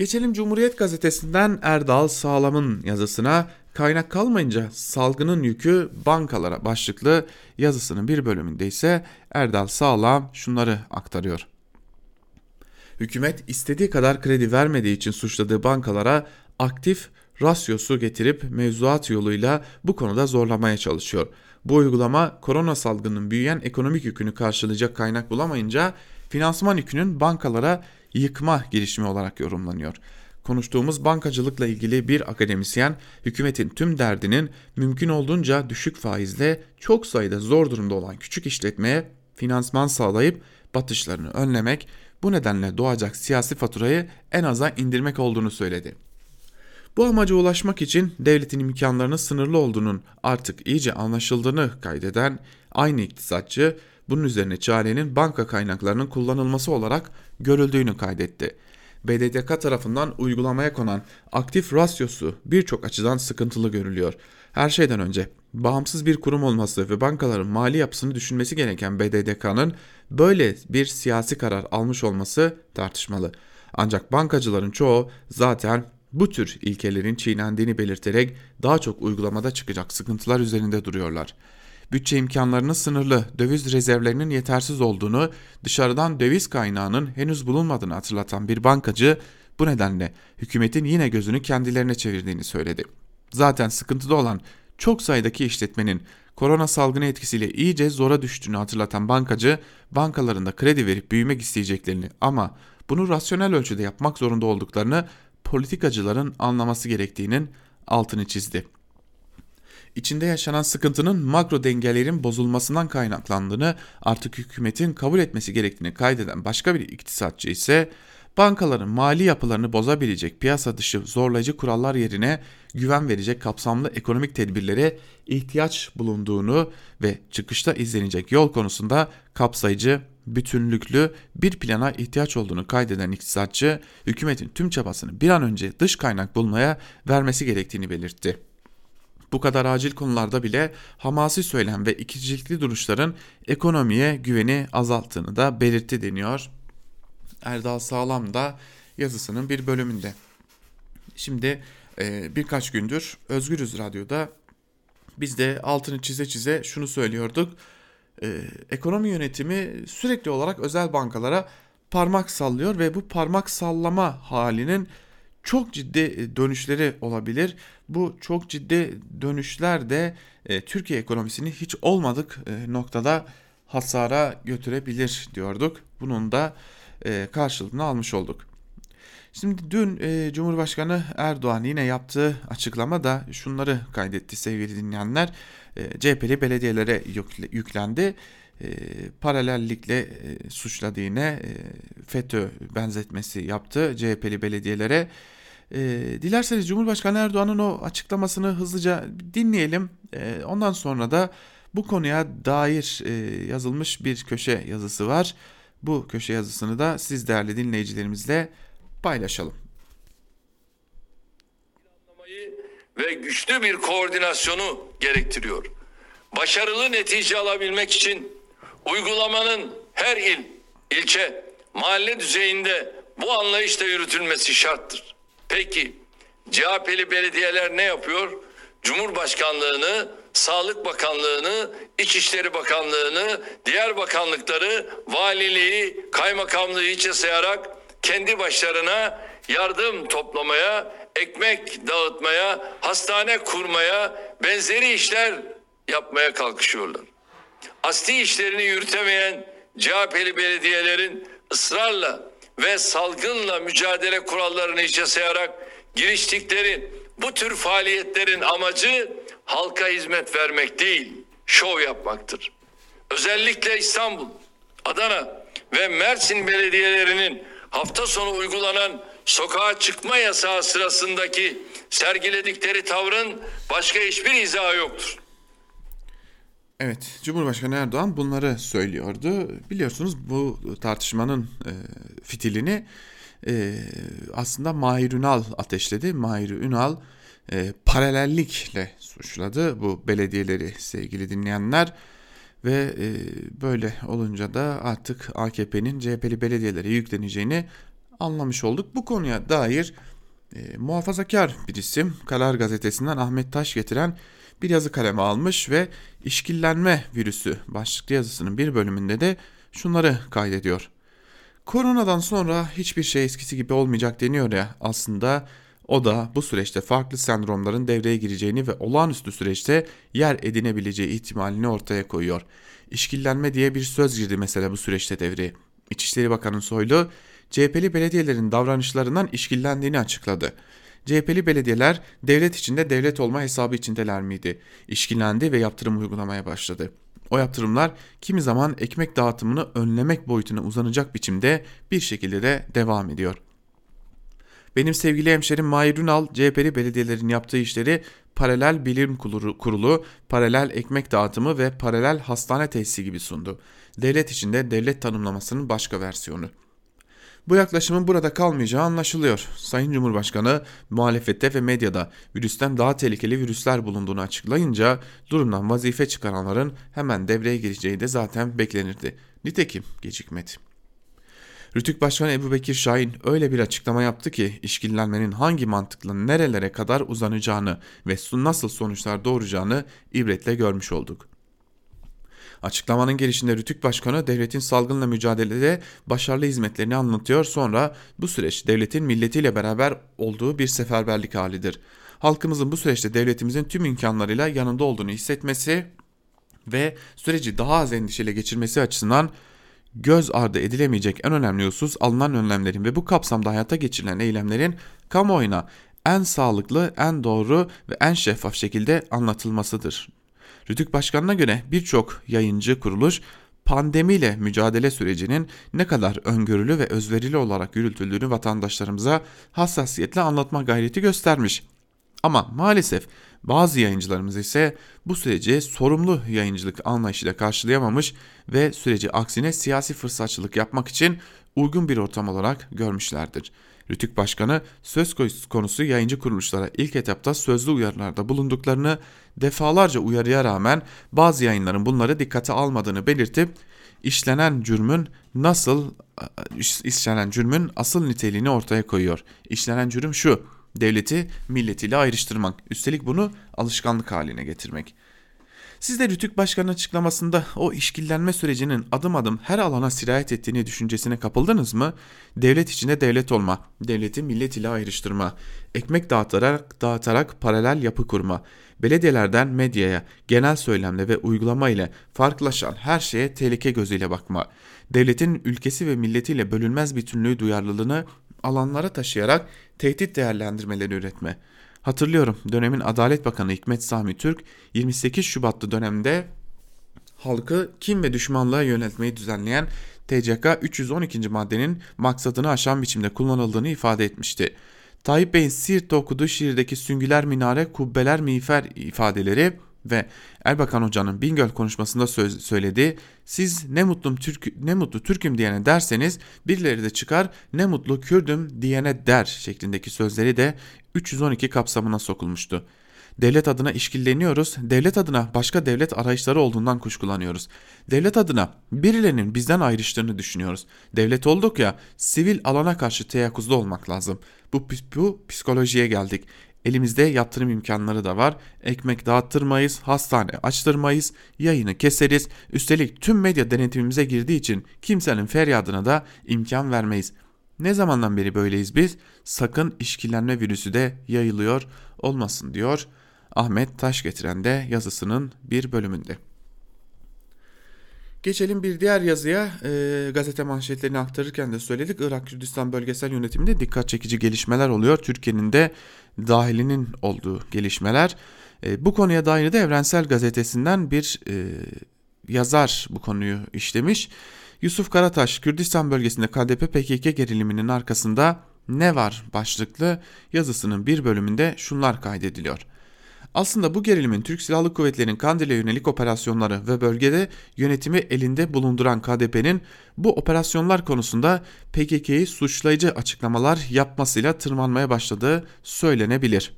Geçelim Cumhuriyet Gazetesi'nden Erdal Sağlam'ın yazısına kaynak kalmayınca salgının yükü bankalara başlıklı yazısının bir bölümünde ise Erdal Sağlam şunları aktarıyor. Hükümet istediği kadar kredi vermediği için suçladığı bankalara aktif rasyosu getirip mevzuat yoluyla bu konuda zorlamaya çalışıyor. Bu uygulama korona salgının büyüyen ekonomik yükünü karşılayacak kaynak bulamayınca finansman yükünün bankalara yıkma girişimi olarak yorumlanıyor. Konuştuğumuz bankacılıkla ilgili bir akademisyen hükümetin tüm derdinin mümkün olduğunca düşük faizle çok sayıda zor durumda olan küçük işletmeye finansman sağlayıp batışlarını önlemek, bu nedenle doğacak siyasi faturayı en aza indirmek olduğunu söyledi. Bu amaca ulaşmak için devletin imkanlarının sınırlı olduğunun artık iyice anlaşıldığını kaydeden aynı iktisatçı bunun üzerine çarenin banka kaynaklarının kullanılması olarak görüldüğünü kaydetti. BDDK tarafından uygulamaya konan aktif rasyosu birçok açıdan sıkıntılı görülüyor. Her şeyden önce bağımsız bir kurum olması ve bankaların mali yapısını düşünmesi gereken BDDK'nın böyle bir siyasi karar almış olması tartışmalı. Ancak bankacıların çoğu zaten bu tür ilkelerin çiğnendiğini belirterek daha çok uygulamada çıkacak sıkıntılar üzerinde duruyorlar. Bütçe imkanlarının sınırlı, döviz rezervlerinin yetersiz olduğunu, dışarıdan döviz kaynağının henüz bulunmadığını hatırlatan bir bankacı bu nedenle hükümetin yine gözünü kendilerine çevirdiğini söyledi. Zaten sıkıntıda olan çok sayıdaki işletmenin korona salgını etkisiyle iyice zora düştüğünü hatırlatan bankacı, bankalarında kredi verip büyümek isteyeceklerini ama bunu rasyonel ölçüde yapmak zorunda olduklarını politikacıların anlaması gerektiğinin altını çizdi. İçinde yaşanan sıkıntının makro dengelerin bozulmasından kaynaklandığını artık hükümetin kabul etmesi gerektiğini kaydeden başka bir iktisatçı ise bankaların mali yapılarını bozabilecek piyasa dışı zorlayıcı kurallar yerine güven verecek kapsamlı ekonomik tedbirlere ihtiyaç bulunduğunu ve çıkışta izlenecek yol konusunda kapsayıcı bütünlüklü bir plana ihtiyaç olduğunu kaydeden iktisatçı, hükümetin tüm çabasını bir an önce dış kaynak bulmaya vermesi gerektiğini belirtti. Bu kadar acil konularda bile hamasi söylem ve ikicilikli duruşların ekonomiye güveni azalttığını da belirtti deniyor. Erdal Sağlam da yazısının bir bölümünde. Şimdi e, birkaç gündür Özgürüz Radyo'da biz de altını çize çize şunu söylüyorduk e, ekonomi yönetimi sürekli olarak özel bankalara parmak sallıyor ve bu parmak sallama halinin çok ciddi dönüşleri olabilir. Bu çok ciddi dönüşler de e, Türkiye ekonomisini hiç olmadık e, noktada hasara götürebilir diyorduk. Bunun da e, karşılığını almış olduk. Şimdi dün e, Cumhurbaşkanı Erdoğan yine yaptığı açıklamada şunları kaydetti sevgili dinleyenler. E, CHP'li belediyelere yüklendi. E, paralellikle e, suçladı e, FETÖ benzetmesi yaptı CHP'li belediyelere. E, dilerseniz Cumhurbaşkanı Erdoğan'ın o açıklamasını hızlıca dinleyelim. E, ondan sonra da bu konuya dair e, yazılmış bir köşe yazısı var. Bu köşe yazısını da siz değerli dinleyicilerimizle paylaşalım. ve güçlü bir koordinasyonu gerektiriyor. Başarılı netice alabilmek için uygulamanın her il, ilçe, mahalle düzeyinde bu anlayışla yürütülmesi şarttır. Peki CHP'li belediyeler ne yapıyor? Cumhurbaşkanlığını, Sağlık Bakanlığını, İçişleri Bakanlığını, diğer bakanlıkları, valiliği, kaymakamlığı hiçe sayarak kendi başlarına yardım toplamaya, ekmek dağıtmaya, hastane kurmaya, benzeri işler yapmaya kalkışıyorlar. Asli işlerini yürütemeyen CHP'li belediyelerin ısrarla ve salgınla mücadele kurallarını içe sayarak giriştikleri bu tür faaliyetlerin amacı halka hizmet vermek değil, şov yapmaktır. Özellikle İstanbul, Adana ve Mersin belediyelerinin hafta sonu uygulanan sokağa çıkma yasağı sırasındaki sergiledikleri tavrın başka hiçbir izahı yoktur. Evet, Cumhurbaşkanı Erdoğan bunları söylüyordu. Biliyorsunuz bu tartışmanın e, fitilini e, aslında Mahir Ünal ateşledi. Mahir Ünal e, paralellikle suçladı bu belediyeleri sevgili dinleyenler. Ve e, böyle olunca da artık AKP'nin CHP'li belediyelere yükleneceğini anlamış olduk. Bu konuya dair e, muhafazakar bir isim Karar Gazetesi'nden Ahmet Taş getiren bir yazı kaleme almış ve işkillenme virüsü başlıklı yazısının bir bölümünde de şunları kaydediyor. Koronadan sonra hiçbir şey eskisi gibi olmayacak deniyor ya aslında o da bu süreçte farklı sendromların devreye gireceğini ve olağanüstü süreçte yer edinebileceği ihtimalini ortaya koyuyor. İşkillenme diye bir söz girdi mesela bu süreçte devreye. İçişleri Bakanı Soylu, CHP'li belediyelerin davranışlarından işkillendiğini açıkladı. CHP'li belediyeler devlet içinde devlet olma hesabı içindeler miydi? İşkillendi ve yaptırım uygulamaya başladı. O yaptırımlar kimi zaman ekmek dağıtımını önlemek boyutuna uzanacak biçimde bir şekilde de devam ediyor. Benim sevgili hemşerim Mahir Ünal, CHP'li belediyelerin yaptığı işleri paralel bilim kurulu, paralel ekmek dağıtımı ve paralel hastane tesisi gibi sundu. Devlet içinde devlet tanımlamasının başka versiyonu. Bu yaklaşımın burada kalmayacağı anlaşılıyor. Sayın Cumhurbaşkanı muhalefette ve medyada virüsten daha tehlikeli virüsler bulunduğunu açıklayınca durumdan vazife çıkaranların hemen devreye gireceği de zaten beklenirdi. Nitekim gecikmedi. Rütük Başkanı Ebu Bekir Şahin öyle bir açıklama yaptı ki işkillenmenin hangi mantıkla nerelere kadar uzanacağını ve nasıl sonuçlar doğuracağını ibretle görmüş olduk. Açıklamanın girişinde Rütük Başkanı devletin salgınla mücadelede başarılı hizmetlerini anlatıyor sonra bu süreç devletin milletiyle beraber olduğu bir seferberlik halidir. Halkımızın bu süreçte devletimizin tüm imkanlarıyla yanında olduğunu hissetmesi ve süreci daha az endişeyle geçirmesi açısından göz ardı edilemeyecek en önemli husus alınan önlemlerin ve bu kapsamda hayata geçirilen eylemlerin kamuoyuna en sağlıklı, en doğru ve en şeffaf şekilde anlatılmasıdır. Rütük Başkanı'na göre birçok yayıncı kuruluş pandemiyle mücadele sürecinin ne kadar öngörülü ve özverili olarak yürütüldüğünü vatandaşlarımıza hassasiyetle anlatma gayreti göstermiş. Ama maalesef bazı yayıncılarımız ise bu süreci sorumlu yayıncılık anlayışıyla karşılayamamış ve süreci aksine siyasi fırsatçılık yapmak için uygun bir ortam olarak görmüşlerdir. Rütük Başkanı söz konusu yayıncı kuruluşlara ilk etapta sözlü uyarılarda bulunduklarını defalarca uyarıya rağmen bazı yayınların bunları dikkate almadığını belirtip işlenen cürmün nasıl işlenen cürmün asıl niteliğini ortaya koyuyor. İşlenen cürüm şu devleti milletiyle ayrıştırmak üstelik bunu alışkanlık haline getirmek. Siz de Rütük Başkanı'nın açıklamasında o işkillenme sürecinin adım adım her alana sirayet ettiğini düşüncesine kapıldınız mı? Devlet içinde devlet olma, devleti millet ile ayrıştırma, ekmek dağıtarak, dağıtarak paralel yapı kurma, belediyelerden medyaya, genel söylemle ve uygulama ile farklılaşan her şeye tehlike gözüyle bakma, devletin ülkesi ve milletiyle bölünmez bütünlüğü duyarlılığını alanlara taşıyarak tehdit değerlendirmeleri üretme.'' Hatırlıyorum dönemin Adalet Bakanı Hikmet Sami Türk 28 Şubat'ta dönemde halkı kim ve düşmanlığa yöneltmeyi düzenleyen TCK 312. maddenin maksadını aşan biçimde kullanıldığını ifade etmişti. Tayyip Bey'in Siirt'te okuduğu şiirdeki süngüler minare, kubbeler miğfer ifadeleri ve Erbakan Hoca'nın Bingöl konuşmasında söz, söyledi. Siz ne mutlu Türk ne mutlu Türk'üm diyene derseniz birileri de çıkar ne mutlu Kürdüm diyene der şeklindeki sözleri de 312 kapsamına sokulmuştu. Devlet adına işkilleniyoruz. Devlet adına başka devlet arayışları olduğundan kuşkulanıyoruz. Devlet adına birilerinin bizden ayrıştığını düşünüyoruz. Devlet olduk ya sivil alana karşı teyakkuzda olmak lazım. Bu, bu psikolojiye geldik. Elimizde yatırım imkanları da var. Ekmek dağıttırmayız, hastane açtırmayız, yayını keseriz. Üstelik tüm medya denetimimize girdiği için kimsenin feryadına da imkan vermeyiz. Ne zamandan beri böyleyiz biz? Sakın işkillenme virüsü de yayılıyor olmasın diyor Ahmet Taş getiren de yazısının bir bölümünde. Geçelim bir diğer yazıya. E, gazete manşetlerini aktarırken de söyledik. Irak Kürdistan bölgesel yönetiminde dikkat çekici gelişmeler oluyor. Türkiye'nin de dahilinin olduğu gelişmeler. E, bu konuya dair de Evrensel Gazetesi'nden bir e, yazar bu konuyu işlemiş. Yusuf Karataş, Kürdistan bölgesinde KDP-PKK geriliminin arkasında ne var başlıklı yazısının bir bölümünde şunlar kaydediliyor. Aslında bu gerilimin Türk Silahlı Kuvvetleri'nin Kandil'e yönelik operasyonları ve bölgede yönetimi elinde bulunduran KDP'nin bu operasyonlar konusunda PKK'yı suçlayıcı açıklamalar yapmasıyla tırmanmaya başladığı söylenebilir.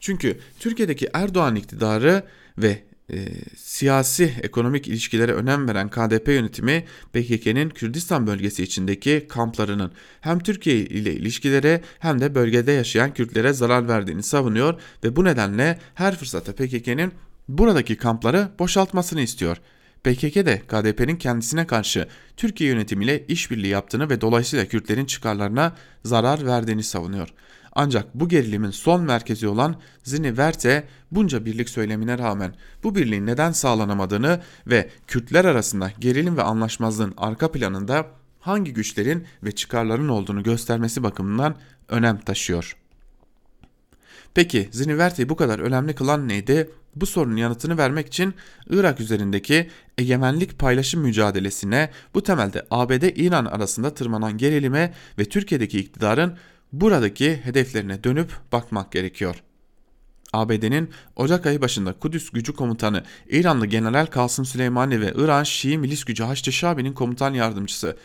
Çünkü Türkiye'deki Erdoğan iktidarı ve e, siyasi ekonomik ilişkilere önem veren KDP yönetimi PKK'nın Kürdistan bölgesi içindeki kamplarının hem Türkiye ile ilişkilere hem de bölgede yaşayan Kürtlere zarar verdiğini savunuyor ve bu nedenle her fırsatta PKK'nın buradaki kampları boşaltmasını istiyor. PKK de KDP'nin kendisine karşı Türkiye yönetimiyle işbirliği yaptığını ve dolayısıyla Kürtlerin çıkarlarına zarar verdiğini savunuyor. Ancak bu gerilimin son merkezi olan Zini-Verte bunca birlik söylemine rağmen bu birliğin neden sağlanamadığını ve Kürtler arasında gerilim ve anlaşmazlığın arka planında hangi güçlerin ve çıkarların olduğunu göstermesi bakımından önem taşıyor. Peki Ziniverte'yi bu kadar önemli kılan neydi? Bu sorunun yanıtını vermek için Irak üzerindeki egemenlik paylaşım mücadelesine bu temelde ABD-İran arasında tırmanan gerilime ve Türkiye'deki iktidarın buradaki hedeflerine dönüp bakmak gerekiyor. ABD'nin Ocak ayı başında Kudüs gücü komutanı İranlı General Kasım Süleymani ve İran Şii milis gücü Haçlı Şabi'nin komutan yardımcısı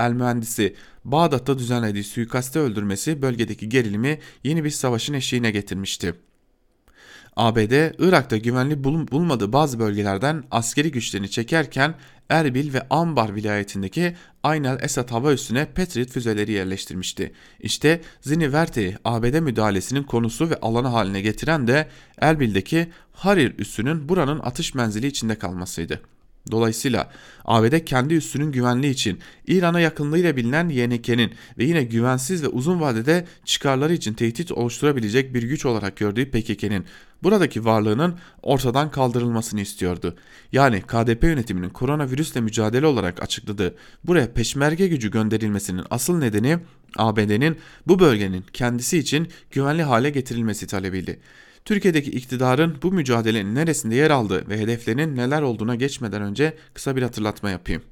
el mühendisi Bağdat'ta düzenlediği suikaste öldürmesi bölgedeki gerilimi yeni bir savaşın eşiğine getirmişti. ABD, Irak'ta güvenli bulmadığı bazı bölgelerden askeri güçlerini çekerken Erbil ve Ambar vilayetindeki Aynel Esad hava üssüne Patriot füzeleri yerleştirmişti. İşte Ziniverte'yi ABD müdahalesinin konusu ve alanı haline getiren de Erbil'deki Harir üssünün buranın atış menzili içinde kalmasıydı. Dolayısıyla ABD kendi üssünün güvenliği için İran'a yakınlığıyla bilinen YNK'nin ve yine güvensiz ve uzun vadede çıkarları için tehdit oluşturabilecek bir güç olarak gördüğü PKK'nin buradaki varlığının ortadan kaldırılmasını istiyordu. Yani KDP yönetiminin koronavirüsle mücadele olarak açıkladığı buraya peşmerge gücü gönderilmesinin asıl nedeni ABD'nin bu bölgenin kendisi için güvenli hale getirilmesi talebiydi. Türkiye'deki iktidarın bu mücadelenin neresinde yer aldığı ve hedeflerinin neler olduğuna geçmeden önce kısa bir hatırlatma yapayım.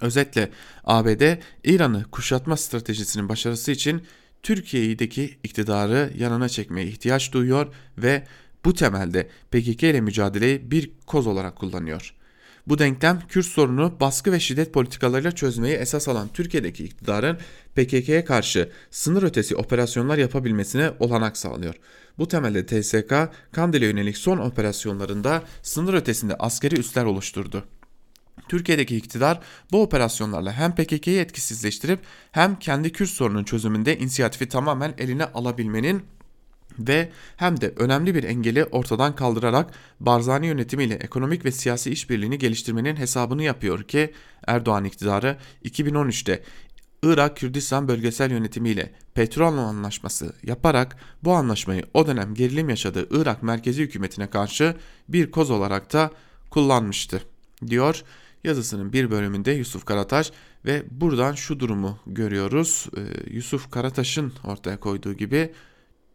Özetle ABD İran'ı kuşatma stratejisinin başarısı için Türkiye'deki iktidarı yanına çekmeye ihtiyaç duyuyor ve bu temelde PKK ile mücadeleyi bir koz olarak kullanıyor. Bu denklem Kürt sorunu baskı ve şiddet politikalarıyla çözmeyi esas alan Türkiye'deki iktidarın PKK'ya karşı sınır ötesi operasyonlar yapabilmesine olanak sağlıyor. Bu temelde TSK Kandil'e yönelik son operasyonlarında sınır ötesinde askeri üsler oluşturdu. Türkiye'deki iktidar bu operasyonlarla hem PKK'yı etkisizleştirip hem kendi Kürt sorunun çözümünde inisiyatifi tamamen eline alabilmenin ve hem de önemli bir engeli ortadan kaldırarak Barzani yönetimiyle ekonomik ve siyasi işbirliğini geliştirmenin hesabını yapıyor ki Erdoğan iktidarı 2013'te Irak Kürdistan bölgesel yönetimiyle petrol anlaşması yaparak bu anlaşmayı o dönem gerilim yaşadığı Irak merkezi hükümetine karşı bir koz olarak da kullanmıştı diyor yazısının bir bölümünde Yusuf Karataş ve buradan şu durumu görüyoruz. Ee, Yusuf Karataş'ın ortaya koyduğu gibi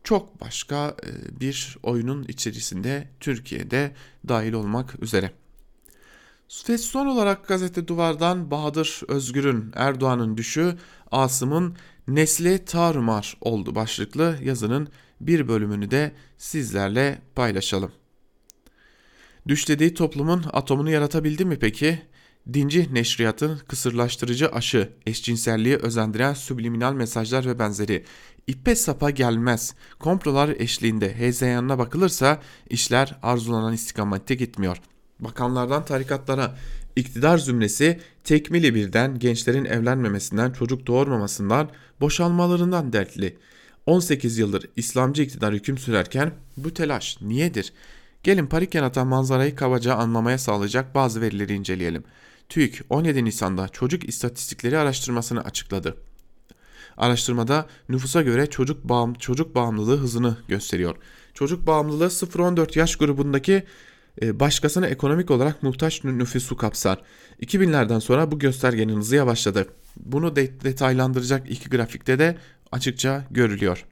çok başka e, bir oyunun içerisinde Türkiye'de dahil olmak üzere. Ve son olarak gazete duvardan Bahadır Özgür'ün Erdoğan'ın düşü Asım'ın nesli tarumar oldu başlıklı yazının bir bölümünü de sizlerle paylaşalım. Düşlediği toplumun atomunu yaratabildi mi peki? dinci neşriyatın kısırlaştırıcı aşı, eşcinselliği özendiren subliminal mesajlar ve benzeri. İppe sapa gelmez. Komplolar eşliğinde hezeyanına bakılırsa işler arzulanan istikamette gitmiyor. Bakanlardan tarikatlara, iktidar zümresi tekmili birden gençlerin evlenmemesinden, çocuk doğurmamasından, boşalmalarından dertli. 18 yıldır İslamcı iktidar hüküm sürerken bu telaş niyedir? Gelin parik yaratan manzarayı kabaca anlamaya sağlayacak bazı verileri inceleyelim. TÜİK 17 Nisan'da çocuk istatistikleri araştırmasını açıkladı. Araştırmada nüfusa göre çocuk bağım, çocuk bağımlılığı hızını gösteriyor. Çocuk bağımlılığı 0-14 yaş grubundaki e, başkasına ekonomik olarak muhtaç nüfusu kapsar. 2000'lerden sonra bu göstergenin hızı yavaşladı. Bunu de- detaylandıracak iki grafikte de açıkça görülüyor.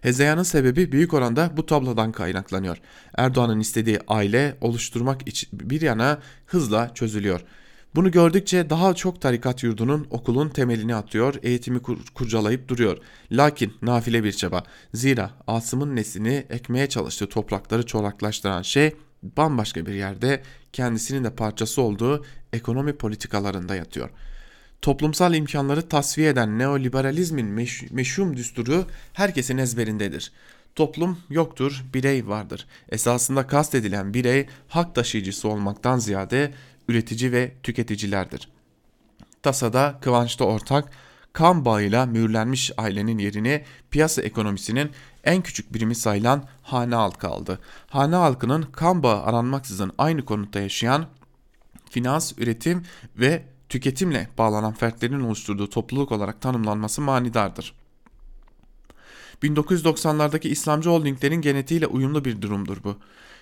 Hezeyanın sebebi büyük oranda bu tablodan kaynaklanıyor. Erdoğan'ın istediği aile oluşturmak bir yana hızla çözülüyor. Bunu gördükçe daha çok tarikat yurdunun okulun temelini atıyor, eğitimi kur- kurcalayıp duruyor. Lakin nafile bir çaba. Zira Asım'ın neslini ekmeye çalıştığı toprakları çoraklaştıran şey bambaşka bir yerde kendisinin de parçası olduğu ekonomi politikalarında yatıyor. Toplumsal imkanları tasfiye eden neoliberalizmin meş- meşhum düsturu herkesin ezberindedir. Toplum yoktur, birey vardır. Esasında kastedilen birey hak taşıyıcısı olmaktan ziyade üretici ve tüketicilerdir. Tasada Kıvanç'ta ortak, kan bağıyla mühürlenmiş ailenin yerini piyasa ekonomisinin en küçük birimi sayılan hane halkı aldı. Hane halkının kan bağı aranmaksızın aynı konutta yaşayan finans, üretim ve tüketimle bağlanan fertlerin oluşturduğu topluluk olarak tanımlanması manidardır. 1990'lardaki İslamcı holdinglerin genetiğiyle uyumlu bir durumdur bu.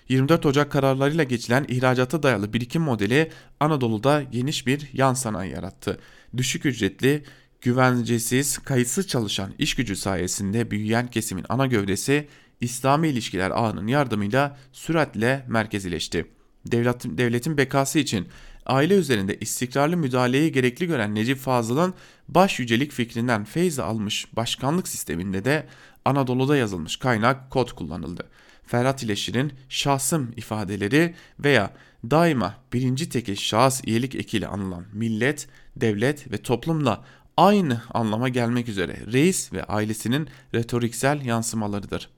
24 Ocak kararlarıyla geçilen ihracata dayalı birikim modeli Anadolu'da geniş bir yan sanayi yarattı. Düşük ücretli, güvencesiz, kayıtsız çalışan iş gücü sayesinde büyüyen kesimin ana gövdesi İslami ilişkiler ağının yardımıyla süratle merkezileşti. Devletin, devletin bekası için aile üzerinde istikrarlı müdahaleyi gerekli gören Necip Fazıl'ın baş yücelik fikrinden feyz almış başkanlık sisteminde de Anadolu'da yazılmış kaynak kod kullanıldı. Ferhat İleşir'in şahsım ifadeleri veya daima birinci tekil şahıs iyilik ekiyle anılan millet, devlet ve toplumla aynı anlama gelmek üzere reis ve ailesinin retoriksel yansımalarıdır.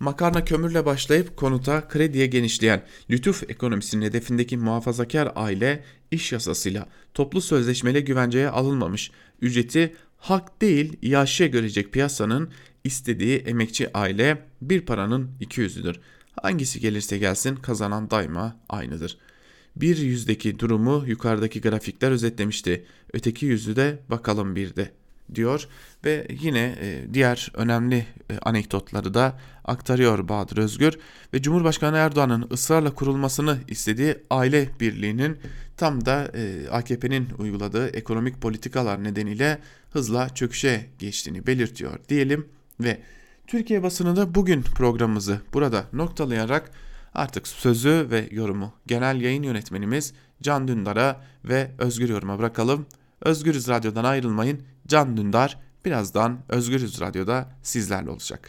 Makarna kömürle başlayıp konuta krediye genişleyen lütuf ekonomisinin hedefindeki muhafazakar aile iş yasasıyla toplu sözleşmeli güvenceye alınmamış ücreti hak değil iaşe görecek piyasanın istediği emekçi aile bir paranın iki yüzüdür. Hangisi gelirse gelsin kazanan daima aynıdır. Bir yüzdeki durumu yukarıdaki grafikler özetlemişti. Öteki yüzü de bakalım bir de diyor ve yine e, diğer önemli e, anekdotları da aktarıyor Bahadır Özgür ve Cumhurbaşkanı Erdoğan'ın ısrarla kurulmasını istediği aile birliğinin tam da e, AKP'nin uyguladığı ekonomik politikalar nedeniyle hızla çöküşe geçtiğini belirtiyor diyelim ve Türkiye basınında bugün programımızı burada noktalayarak artık sözü ve yorumu genel yayın yönetmenimiz Can Dündar'a ve Özgür Yorum'a bırakalım. Özgürüz Radyo'dan ayrılmayın. Can Dündar birazdan Özgürüz Radyo'da sizlerle olacak.